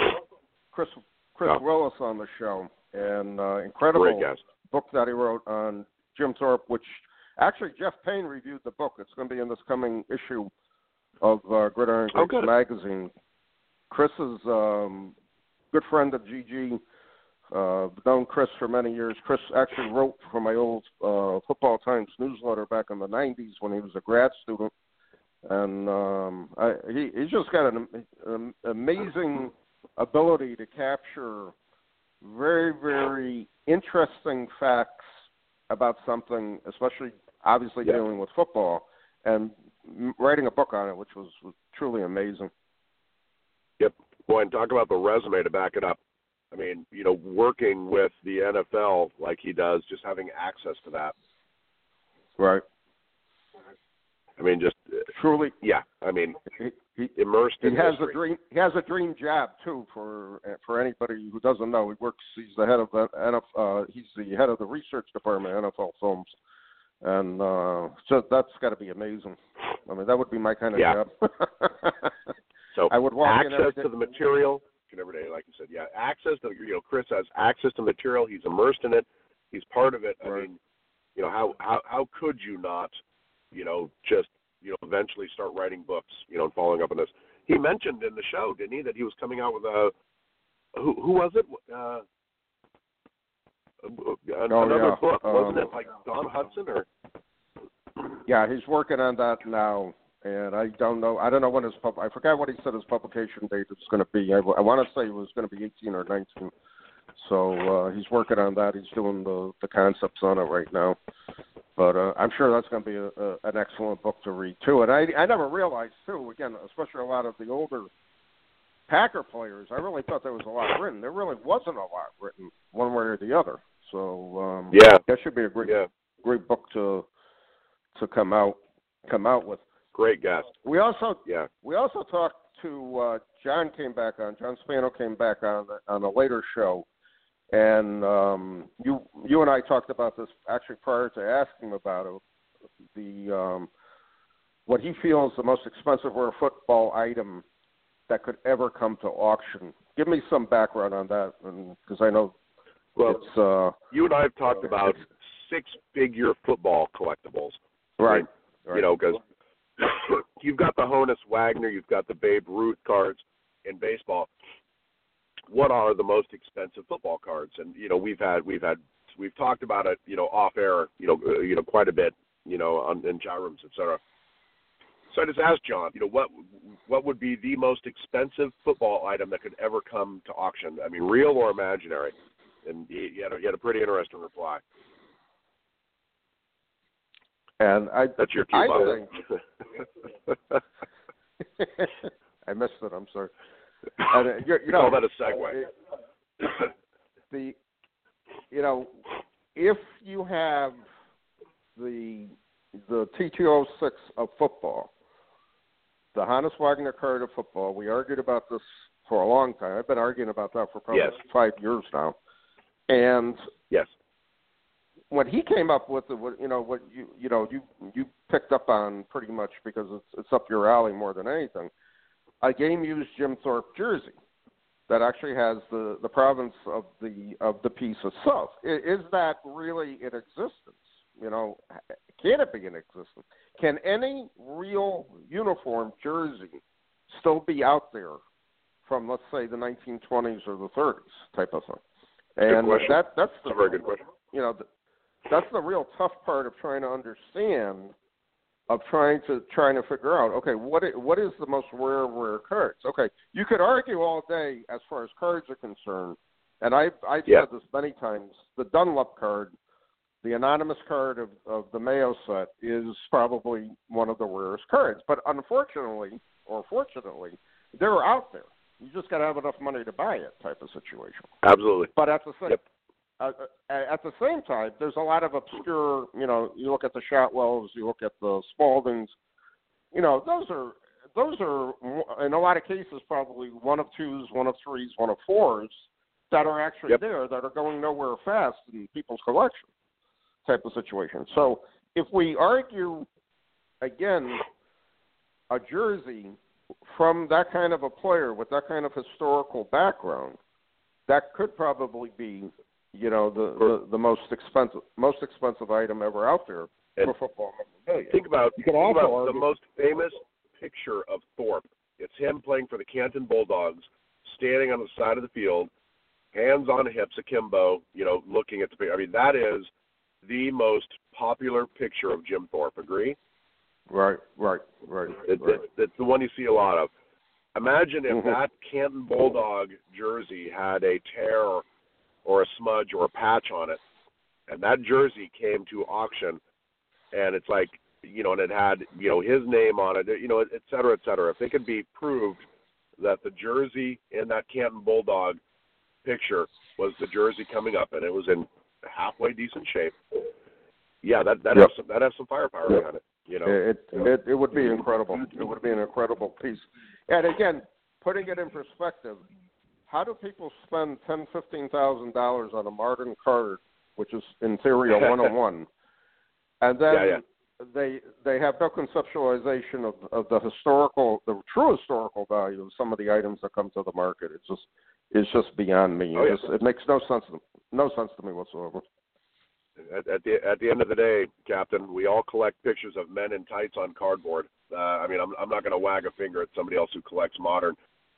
Chris Chris Yeah. Willis on the show, and uh, incredible guest. book that he wrote on Jim Thorpe, which actually Jeff Payne reviewed the book. It's going to be in this coming issue of uh, Gridiron Oh, Greats good. magazine. Chris is um, good friend of GG. Uh, known Chris for many years. Chris actually wrote for my old uh, Football Times newsletter back in the '90s when he was a grad student, and um, I, he he's just got an, an amazing ability to capture very very interesting facts about something, especially obviously Yeah. dealing with football, and writing a book on it, which was, was truly amazing. Yep. Boy, and talk about the resume to back it up. I mean, you know, working with the NFL like he does, just having access to that. Right. I mean, just truly. Yeah. I mean, he, he immersed. He in has history. a dream. He has a dream job too. For for anybody who doesn't know, he works. He's the head of the NFL. Uh, he's the head of the research department at NFL Films, and uh, so that's got to be amazing. I mean, that would be my kind of Yeah. job. So I would walk access to the material every day, like you said. Yeah, access to you know, Chris has access to material. He's immersed in it. He's part of it. I Right. mean, you know, how how how could you not, you know, just you know, eventually start writing books, you know, and following up on this. He mentioned in the show, didn't he, that he was coming out with a who who was it? Uh, another Oh, yeah. book, wasn't Um, it like Don Hutson or? Yeah, he's working on that now, and I don't know. I don't know when his pub. I forgot what he said his publication date is going to be. I, I want to say it was going to be 18 or 19. So uh, he's working on that. He's doing the the concepts on it right now. But uh, I'm sure that's going to be a, a, an excellent book to read too. And I I never realized too. Again, especially a lot of the older Packer players. I really thought there was a lot written. There really wasn't a lot written one way or the other. So um, Yeah. that should be a great Yeah, great book to to come out come out with. great guest. We also Yeah. we also talked to uh, John came back on John Spano came back on on a later show, and um, you you and I talked about this actually prior to asking about it. The um, what he feels the most expensive rare football item that could ever come to auction. Give me some background on that, because I know Well, it's uh, you and I have talked about six-figure football collectibles. right. You know, because you've got the Honus Wagner, you've got the Babe Ruth cards in baseball. What are the most expensive football cards? And you know, we've had we've had we've talked about it, you know, off air, you know, uh, you know, quite a bit, you know, on in chat rooms, et cetera. So I just asked John, you know, what what would be the most expensive football item that could ever come to auction? I mean, real or imaginary? And he, he, had, a, he had a pretty interesting reply. And I That's your cue, I Bob. I missed it. I'm sorry. And, uh, you, you Call know, that a segue. the you know if you have the the T206 of football, the Honus Wagner card of football. We argued about this for a long time. I've been arguing about that for probably Yes. five years now. And yes. when he came up with it, what you know, what you you know, you you picked up on pretty much because it's it's up your alley more than anything. A game used Jim Thorpe jersey that actually has the the provenance of the of the piece itself. Is that really in existence? You know, can it be in existence? Can any real uniform jersey still be out there from let's say the 1920s or the 30s type of thing? And that that's the That's a very good question. you know, th- that's the real tough part of trying to understand, of trying to trying to figure out. Okay, what i- what is the most rare rare cards? Okay, you could argue all day as far as cards are concerned, and I've I've Yeah. said this many times. The Dunlop card, the anonymous card of of the Mayo set, is probably one of the rarest cards. But unfortunately, or fortunately, they're out there. You just got to have enough money to buy it, type of situation. Absolutely. But at the same Yep. Uh, uh, at the same time, there's a lot of obscure. You know, you look at the Shotwells, you look at the Spaldings. You know, those are those are in a lot of cases probably one of twos, one of threes, one of fours that are actually Yep. there that are going nowhere fast in people's collection type of situation. So if we argue again a jersey from that kind of a player with that kind of historical background, that could probably be, you know, the the, the most expensive most expensive item ever out there And for football memorabilia. think about, You can think also about the most famous picture of Thorpe. It's him playing for the Canton Bulldogs, standing on the side of the field, hands on hips akimbo, you know, looking at the I mean, that is the most popular picture of Jim Thorpe. Agree? Right, right, right. It, right. it, it's the one you see a lot of. Imagine if Mhm. that Canton Bulldog jersey had a tear or a smudge or a patch on it, and that jersey came to auction, and it's like you know, and it had you know his name on it, you know, et cetera, et cetera. If it could be proved that the jersey in that Canton Bulldog picture was the jersey coming up, and it was in halfway decent shape. Yeah, that that Yep. has some that has some firepower Yep. behind it. You know, It, it it would be incredible. It would be an incredible piece. And again, putting it in perspective, how do people spend ten, fifteen thousand dollars on a modern card, which is in theory a one on one, and then Yeah, yeah. they they have no conceptualization of of the historical, the true historical value of some of the items that come to the market. It's just it's just beyond me. Oh, it, yeah. just, it makes no sense no sense to me whatsoever. at, at the at the end of the day, Captain, we all collect pictures of men in tights on cardboard. Uh, I mean, I'm I'm not going to wag a finger at somebody else who collects modern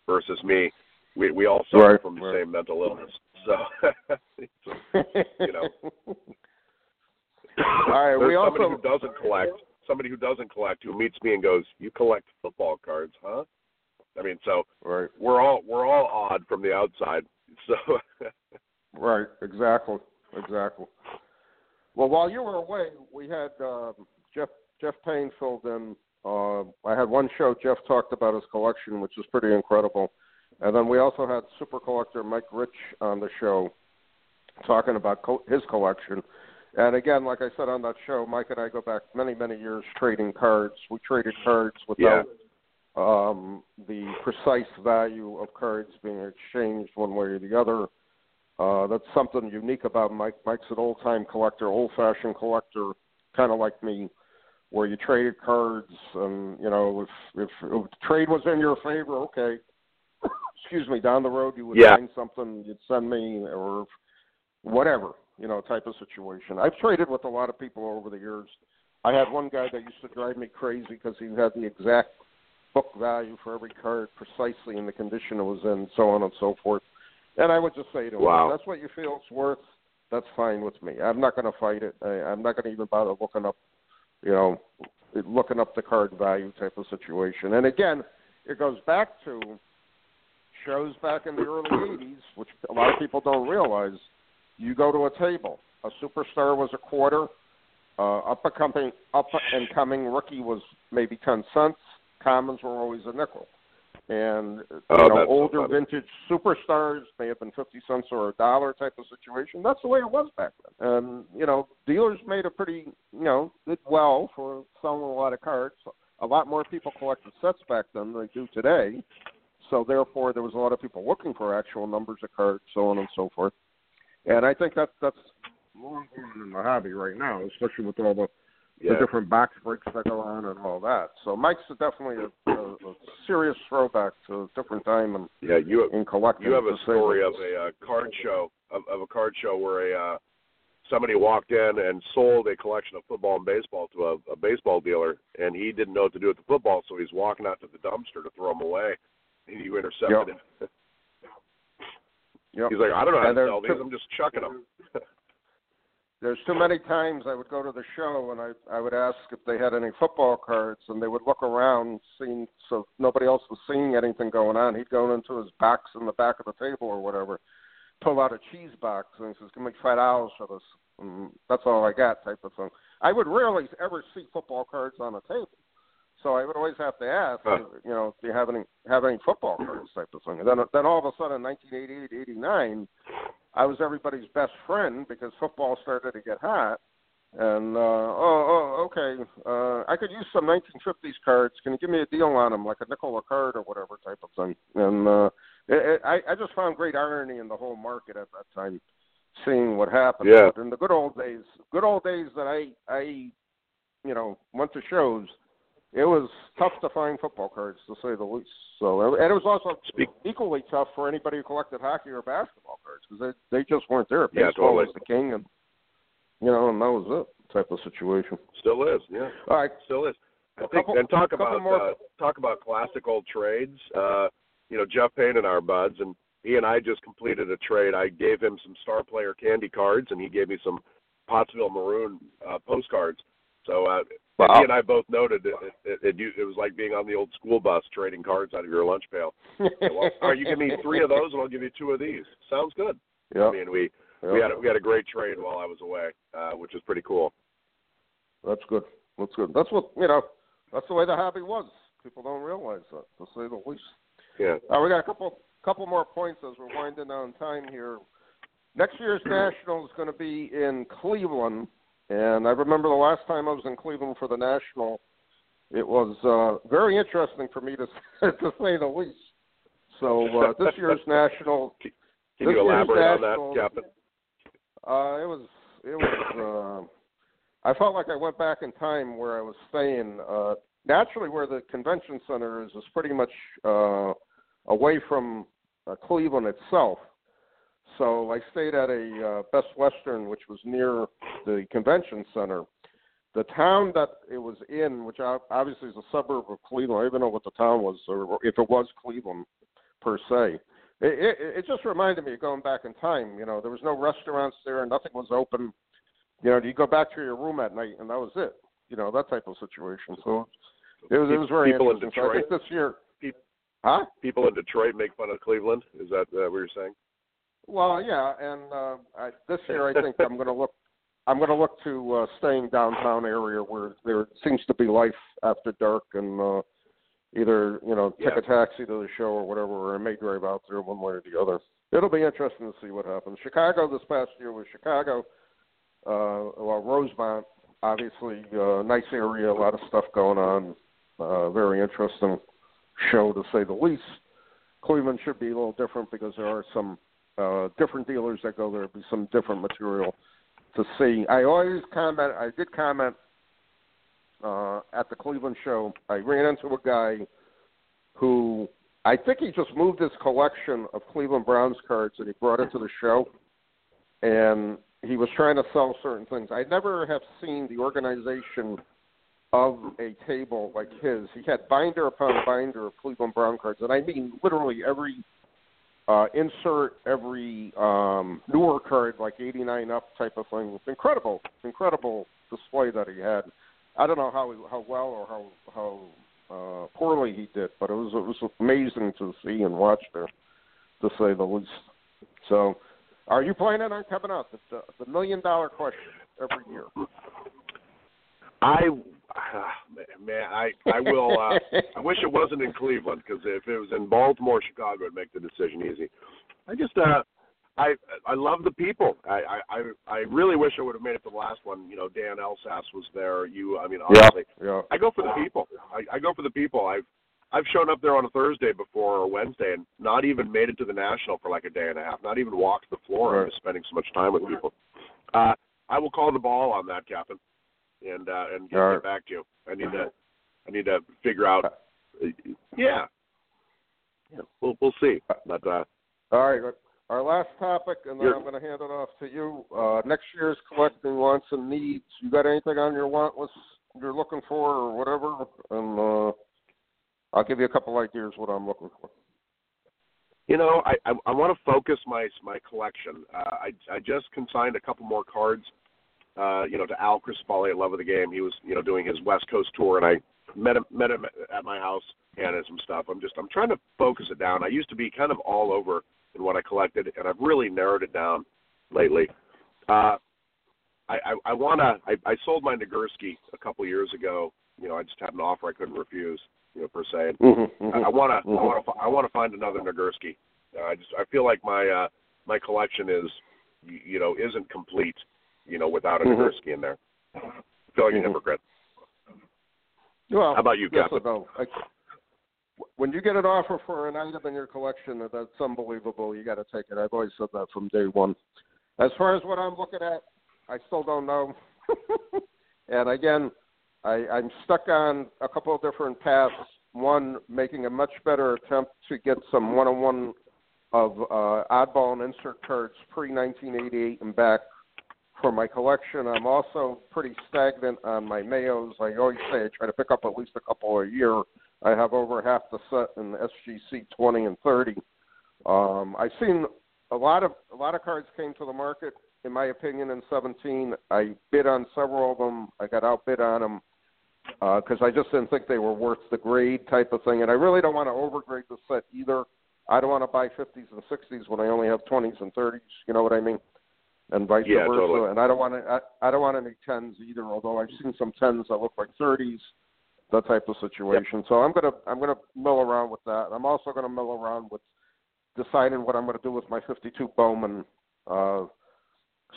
versus me. We we all suffer Right, from the right. same mental illness. So, you know. All right, there's we somebody also who doesn't collect. Somebody who doesn't collect who meets me and goes, "You collect football cards, huh?" I mean, so right. we're all we're all odd from the outside. So, Right, exactly, exactly. Well, while you were away, we had um, Jeff Jeff Payne filled in. Uh, I had one show. Jeff talked about his collection, which is pretty incredible, and then we also had super collector Mike Rich on the show, talking about co- his collection. And again, like I said on that show, Mike and I go back many, many years trading cards. We traded cards without um, the precise value of cards being exchanged one way or the other. Uh, that's something unique about Mike. Mike's an old time collector, old fashioned collector, kind of like me, where you traded cards, and you know, if if, if trade was in your favor, okay. Excuse me. Down the road, you would Yeah. find something you'd send me, or whatever, you know, type of situation. I've traded with a lot of people over the years. I had one guy that used to drive me crazy because he had the exact book value for every card precisely in the condition it was in, so on and so forth. And I would just say to him, Wow. that's what you feel it's worth, that's fine with me. I'm not going to fight it. I, I'm not going to even bother looking up, you know, looking up the card value type of situation. And again, it goes back to shows back in the early 80s, which a lot of people don't realize. You go to a table. A superstar was a quarter. Uh, up and coming, up and coming rookie was maybe ten cents. Commons were always a nickel. And Oh, you know, that's so older vintage superstars may have been fifty cents or a dollar type of situation. That's the way it was back then. And you know, dealers made a pretty, you know, did well for selling a lot of cards. A lot more people collected sets back then than they do today. So therefore, there was a lot of people looking for actual numbers of cards, so on and so forth. And I think that that's more important in the hobby right now, especially with all the, yeah. the different box breaks that go on and all that. So Mike's definitely a, a, a serious throwback to a different time in, yeah, you in collecting. You have a story of a uh, card show of, of a card show where a uh, somebody walked in and sold a collection of football and baseball to a, a baseball dealer, and he didn't know what to do with the football, so he's walking out to the dumpster to throw them away. And you intercepted Yep. him. Yep. He's like, I don't know how to sell these. I'm just chucking them. There's too many times I would go to the show and I I would ask if they had any football cards and they would look around seeing so nobody else was seeing anything going on. He'd go into his box in the back of the table or whatever, pull out a cheese box and he says, "Give me five dollars for this." And that's all I got, type of thing. I would rarely ever see football cards on a table, so I would always have to ask, Huh. you know, do you have any have any football cards, type of thing. And then then all of a sudden, 1988, 89. I was everybody's best friend because football started to get hot. And uh, oh, oh, okay, uh, I could use some 1950s cards. Can you give me a deal on them, like a nickel a card or whatever type of thing? And uh, it, it, I, I just found great irony in the whole market at that time, seeing what happened. Yeah. But in the good old days, good old days that I, I, you know, went to shows, it was tough to find football cards to say the least. So, and it was also Speak- equally tough for anybody who collected hockey or basketball cards because they they just weren't there. Yeah, Baseball totally. was the king, and you know, and that was it type of situation. Still is, yeah. All right, Still is. I A think, couple- and talk about more- uh, talk about classical trades. Uh, you know, Jeff Payne and our buds, and he and I just completed a trade. I gave him some star player candy cards, and he gave me some Pottsville Maroon uh, postcards. So uh, and he and I both noted it, it, it, it, it was like being on the old school bus trading cards out of your lunch pail. Well, all right, you give me three of those, and I'll give you two of these. Sounds good. Yeah, I mean, we we had a, we had a great trade while I was away, uh, which is pretty cool. that's good. That's good. That's what you know. That's the way the hobby was. People don't realize that, to say the least. Yeah. Uh, we got a couple couple more points as we're winding down time here. Next year's national is going to be in Cleveland, and I remember the last time I was in Cleveland for the national. It was uh, very interesting for me to to say the least. So uh, this year's national. Can this you elaborate year's on national, that, Captain? Uh, it was it was. Uh, I felt like I went back in time where I was staying. Uh, naturally, where the convention center is is pretty much uh, away from uh, Cleveland itself. So I stayed at a uh, Best Western, which was near the convention center. The town that it was in, which obviously is a suburb of Cleveland, I don't even know what the town was, or if it was Cleveland per se. It, it, it just reminded me of going back in time. You know, there was no restaurants there, nothing was open. You know, you go back to your room at night, and that was it. You know, that type of situation. So it was, it was very People in interesting. So I think this year, People- huh? People in Detroit make fun of Cleveland. Is that uh, what you're saying? Well, yeah, and uh, I, this year I think I'm going to look. I'm going to look to uh, staying downtown area where there seems to be life after dark, and uh, either you know take Yeah. a taxi to the show or whatever, or I may drive out there one way or the other. It'll be interesting to see what happens. Chicago this past year was Chicago. Uh, well, Rosemont, obviously, uh, nice area, a lot of stuff going on. Uh, very interesting show to say the least. Cleveland should be a little different because there are some uh, different dealers that go there. Be some different material to see. I always comment. I did comment uh, at the Cleveland show. I ran into a guy who I think he just moved his collection of Cleveland Browns cards and he brought it to the show, and he was trying to sell certain things. I never have seen the organization of a table like his. He had binder upon binder of Cleveland Brown cards, and I mean literally every uh, insert, every um, newer card, like 89 up type of thing. It's incredible, incredible display that he had. I don't know how how well or how how uh, poorly he did, but it was it was amazing to see and watch there, to say the least. So, are you planning on coming out? The, the, the million dollar question every year. I man, I I will. Uh, I wish it wasn't in Cleveland because if it was in Baltimore, Chicago, it'd make the decision easy. I just uh, I I love the people. I I I really wish I would have made it to the last one. You know, Dan Elsass was there. You, I mean, honestly, yeah. I go for the people. I, I go for the people. I've I've shown up there on a Thursday before or Wednesday and not even made it to the national for like a day and a half. Not even walked the floor. I'm just spending so much time with people. Uh, I will call the ball on that, Captain, and uh, and get, right. back to you. I need to I need to figure out. uh, Yeah, yeah. We'll we'll see. But uh, All right. Our last topic, and then I'm going to hand it off to you. Uh, next year's collecting wants and needs. You got anything on your want list you're looking for, or whatever? And uh, I'll give you a couple ideas what I'm looking for. You know, I I, I want to focus my my collection. Uh, I I just consigned a couple more cards. Uh, you know, to Al Crisafulli at Love of the Game. He was you know doing his West Coast tour, and I met him met him at my house, handed some stuff. I'm just I'm trying to focus it down. I used to be kind of all over in what I collected, and I've really narrowed it down lately. Uh, I I, I want to. I, I sold my Nagurski a couple years ago. You know, I just had an offer I couldn't refuse. You know, per se. Mm-hmm, I want to. I want to. I want to find another Nagurski. Uh, I just. I feel like my uh, my collection is, you know, isn't complete. You know, without a. Nagurski in there. Feel like a hypocrite. Well, How about you, yes Captain? no? Like, when you get an offer for an item in your collection that's unbelievable, you got to take it. I've always said that from day one. As far as what I'm looking at, I still don't know. and again, I, I'm stuck on a couple of different paths. One, making a much better attempt to get some one-on-one of uh, oddball and insert cards pre-1988 and back for my collection. I'm also pretty stagnant on my Mayos. I always say I try to pick up at least a couple a year. I have over half the set in SGC 20 and 30. Um, I've seen a lot of a lot of cards came to the market. In my opinion, in 17, I bid on several of them. I got outbid on them because I just didn't think they were worth the grade type of thing. And I really don't want to overgrade the set either. I don't want to buy 50s and 60s when I only have 20s and 30s. You know what I mean? And vice Yeah, versa. totally. And I don't want to, I, I don't want any tens either. Although I've seen some tens that look like thirties, that type of situation. So I'm gonna I'm gonna mill around with that. I'm also gonna mill around with deciding what I'm gonna do with my 52 Bowman uh,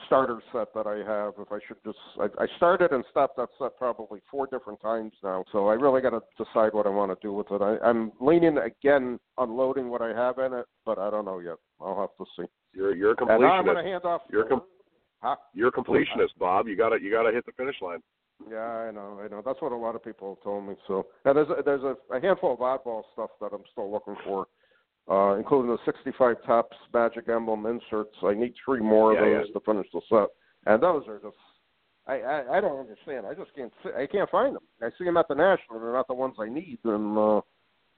starter set that I have. If I should just, I, I started and stopped that set probably four different times now. So I really got to decide what I want to do with it. I, I'm leaning again unloading what I have in it, but I don't know yet. I'll have to see. You're you're a And now I'm going to hand off. You're com- Huh? you're a completionist, Bob. You gotta you gotta hit the finish line. Yeah, I know, I know. That's what a lot of people have told me. So, and there's a, there's a, a handful of oddball stuff that I'm still looking for, uh, including the 65 Topps Magic Emblem inserts. I need three more Yeah, of yeah. those to finish the set, and those are just. I, I I don't understand. I just can't. I can't find them. I see them at the national. They're not the ones I need, and uh,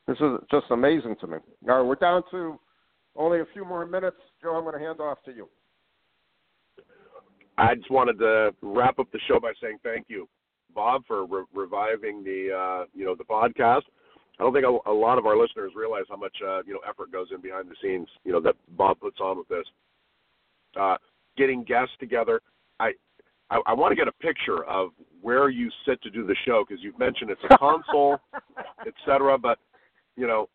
this is just amazing to me. All right, we're down to only a few more minutes. Joe, I'm going to hand off to you. I just wanted to wrap up the show by saying thank you, Bob, for re- reviving the uh, you know the podcast. I don't think a, a lot of our listeners realize how much uh, you know effort goes in behind the scenes. You know that Bob puts on with this. Uh, getting guests together. I I, I want to get a picture of where you sit to do the show because you've mentioned it's a console, etc. But you know,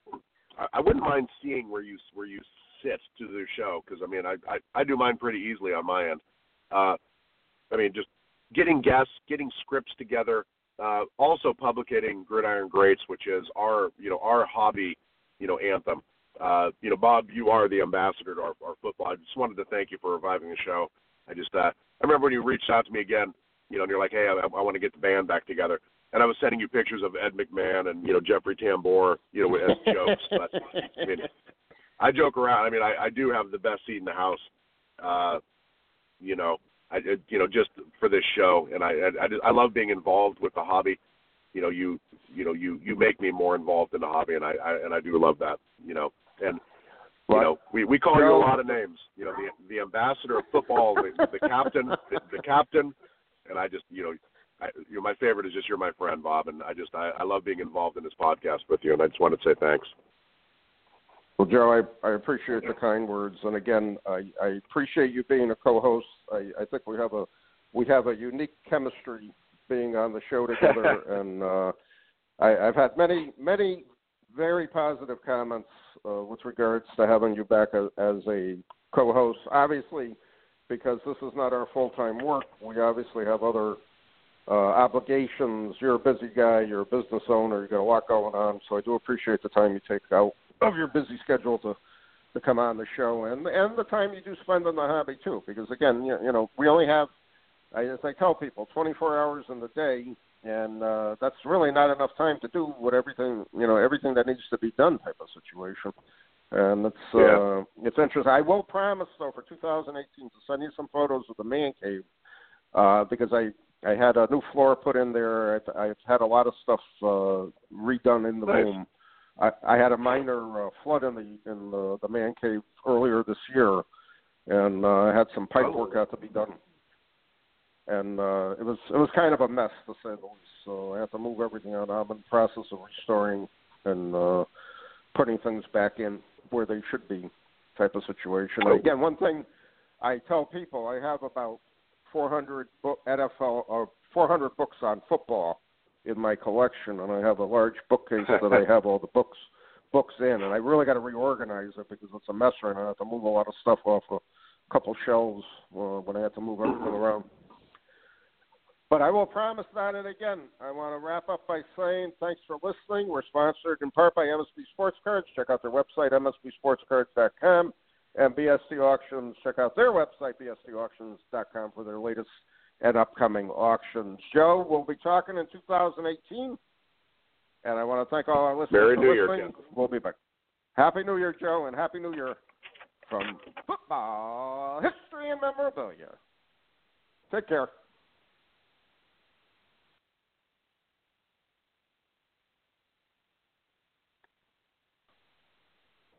I, wouldn't mind seeing where you where you sit to the show because I mean I, I I do mine pretty easily on my end. Uh, I mean, just getting guests, getting scripts together, uh, also publicating Gridiron Greats, which is our, you know, our hobby, you know, anthem. Uh, you know, Bob, you are the ambassador to our, our football. I just wanted to thank you for reviving the show. I just, uh, I remember when you reached out to me again, you know, and you're like, hey, I, I want to get the band back together. And I was sending you pictures of Ed McMahon and, you know, Jeffrey Tambor, you know, as jokes. But, I mean, I joke around. I mean, I, I do have the best seat in the house. Uh, you know, I you know just for this show, and I I, I, just, I love being involved with the hobby. You know, you you know you you make me more involved in the hobby, and I, I and I do love that. You know, and you Well, know we we call you a lot of names. You know, the the ambassador of football, the, the captain, the, the captain, and I just you know. I, you know, my favorite is just you're my friend, Bob, and I just I, I love being involved in this podcast with you, and I just wanted to say thanks. Well, Joe, I, I appreciate the kind words, and again, I, I appreciate you being a co-host. I, I think we have a we have a unique chemistry being on the show together, and uh, I, I've had many many very positive comments uh, with regards to having you back as, as a co-host. Obviously, because this is not our full-time work, we obviously have other uh, obligations. You're a busy guy. You're a business owner. You got a lot going on. So I do appreciate the time you take out of your busy schedule to to come on the show and and the time you do spend on the hobby too. Because again, you, you know, we only have, I, as I tell people, 24 hours in the day, and uh, that's really not enough time to do what everything you know everything that needs to be done type of situation. And it's Yeah. uh, it's interesting. I will promise though for 2018 to send you some photos of the man cave uh, because I I had a new floor put in there. I've, I've had a lot of stuff uh, redone in the Nice. room. I, I had a minor uh, flood in the in the, the man cave earlier this year, and uh, I had some pipe Oh. work out to be done. And uh, it was it was kind of a mess to say the least. So I had to move everything out. I'm in the process of restoring and uh, putting things back in where they should be, type of situation. Oh. Again, one thing I tell people, I have about 400 book, NFL or 400 books on football in my collection, and I have a large bookcase that I have all the books books in, and I really got to reorganize it because it's a mess right now. I have to move a lot of stuff off a couple shelves uh, when I had to move everything around. But I will promise that, and again, I want to wrap up by saying thanks for listening. We're sponsored in part by MSB Sports Cards. Check out their website, msbsportscards.com, and BSC Auctions. Check out their website, bscauctions.com, for their latest and upcoming auctions. Joe, we'll be talking in 2018, and I want to thank all our listeners Merry for New Year, listening. Ken. We'll be back. Happy New Year, Joe, and Happy New Year from football history and memorabilia. Take care.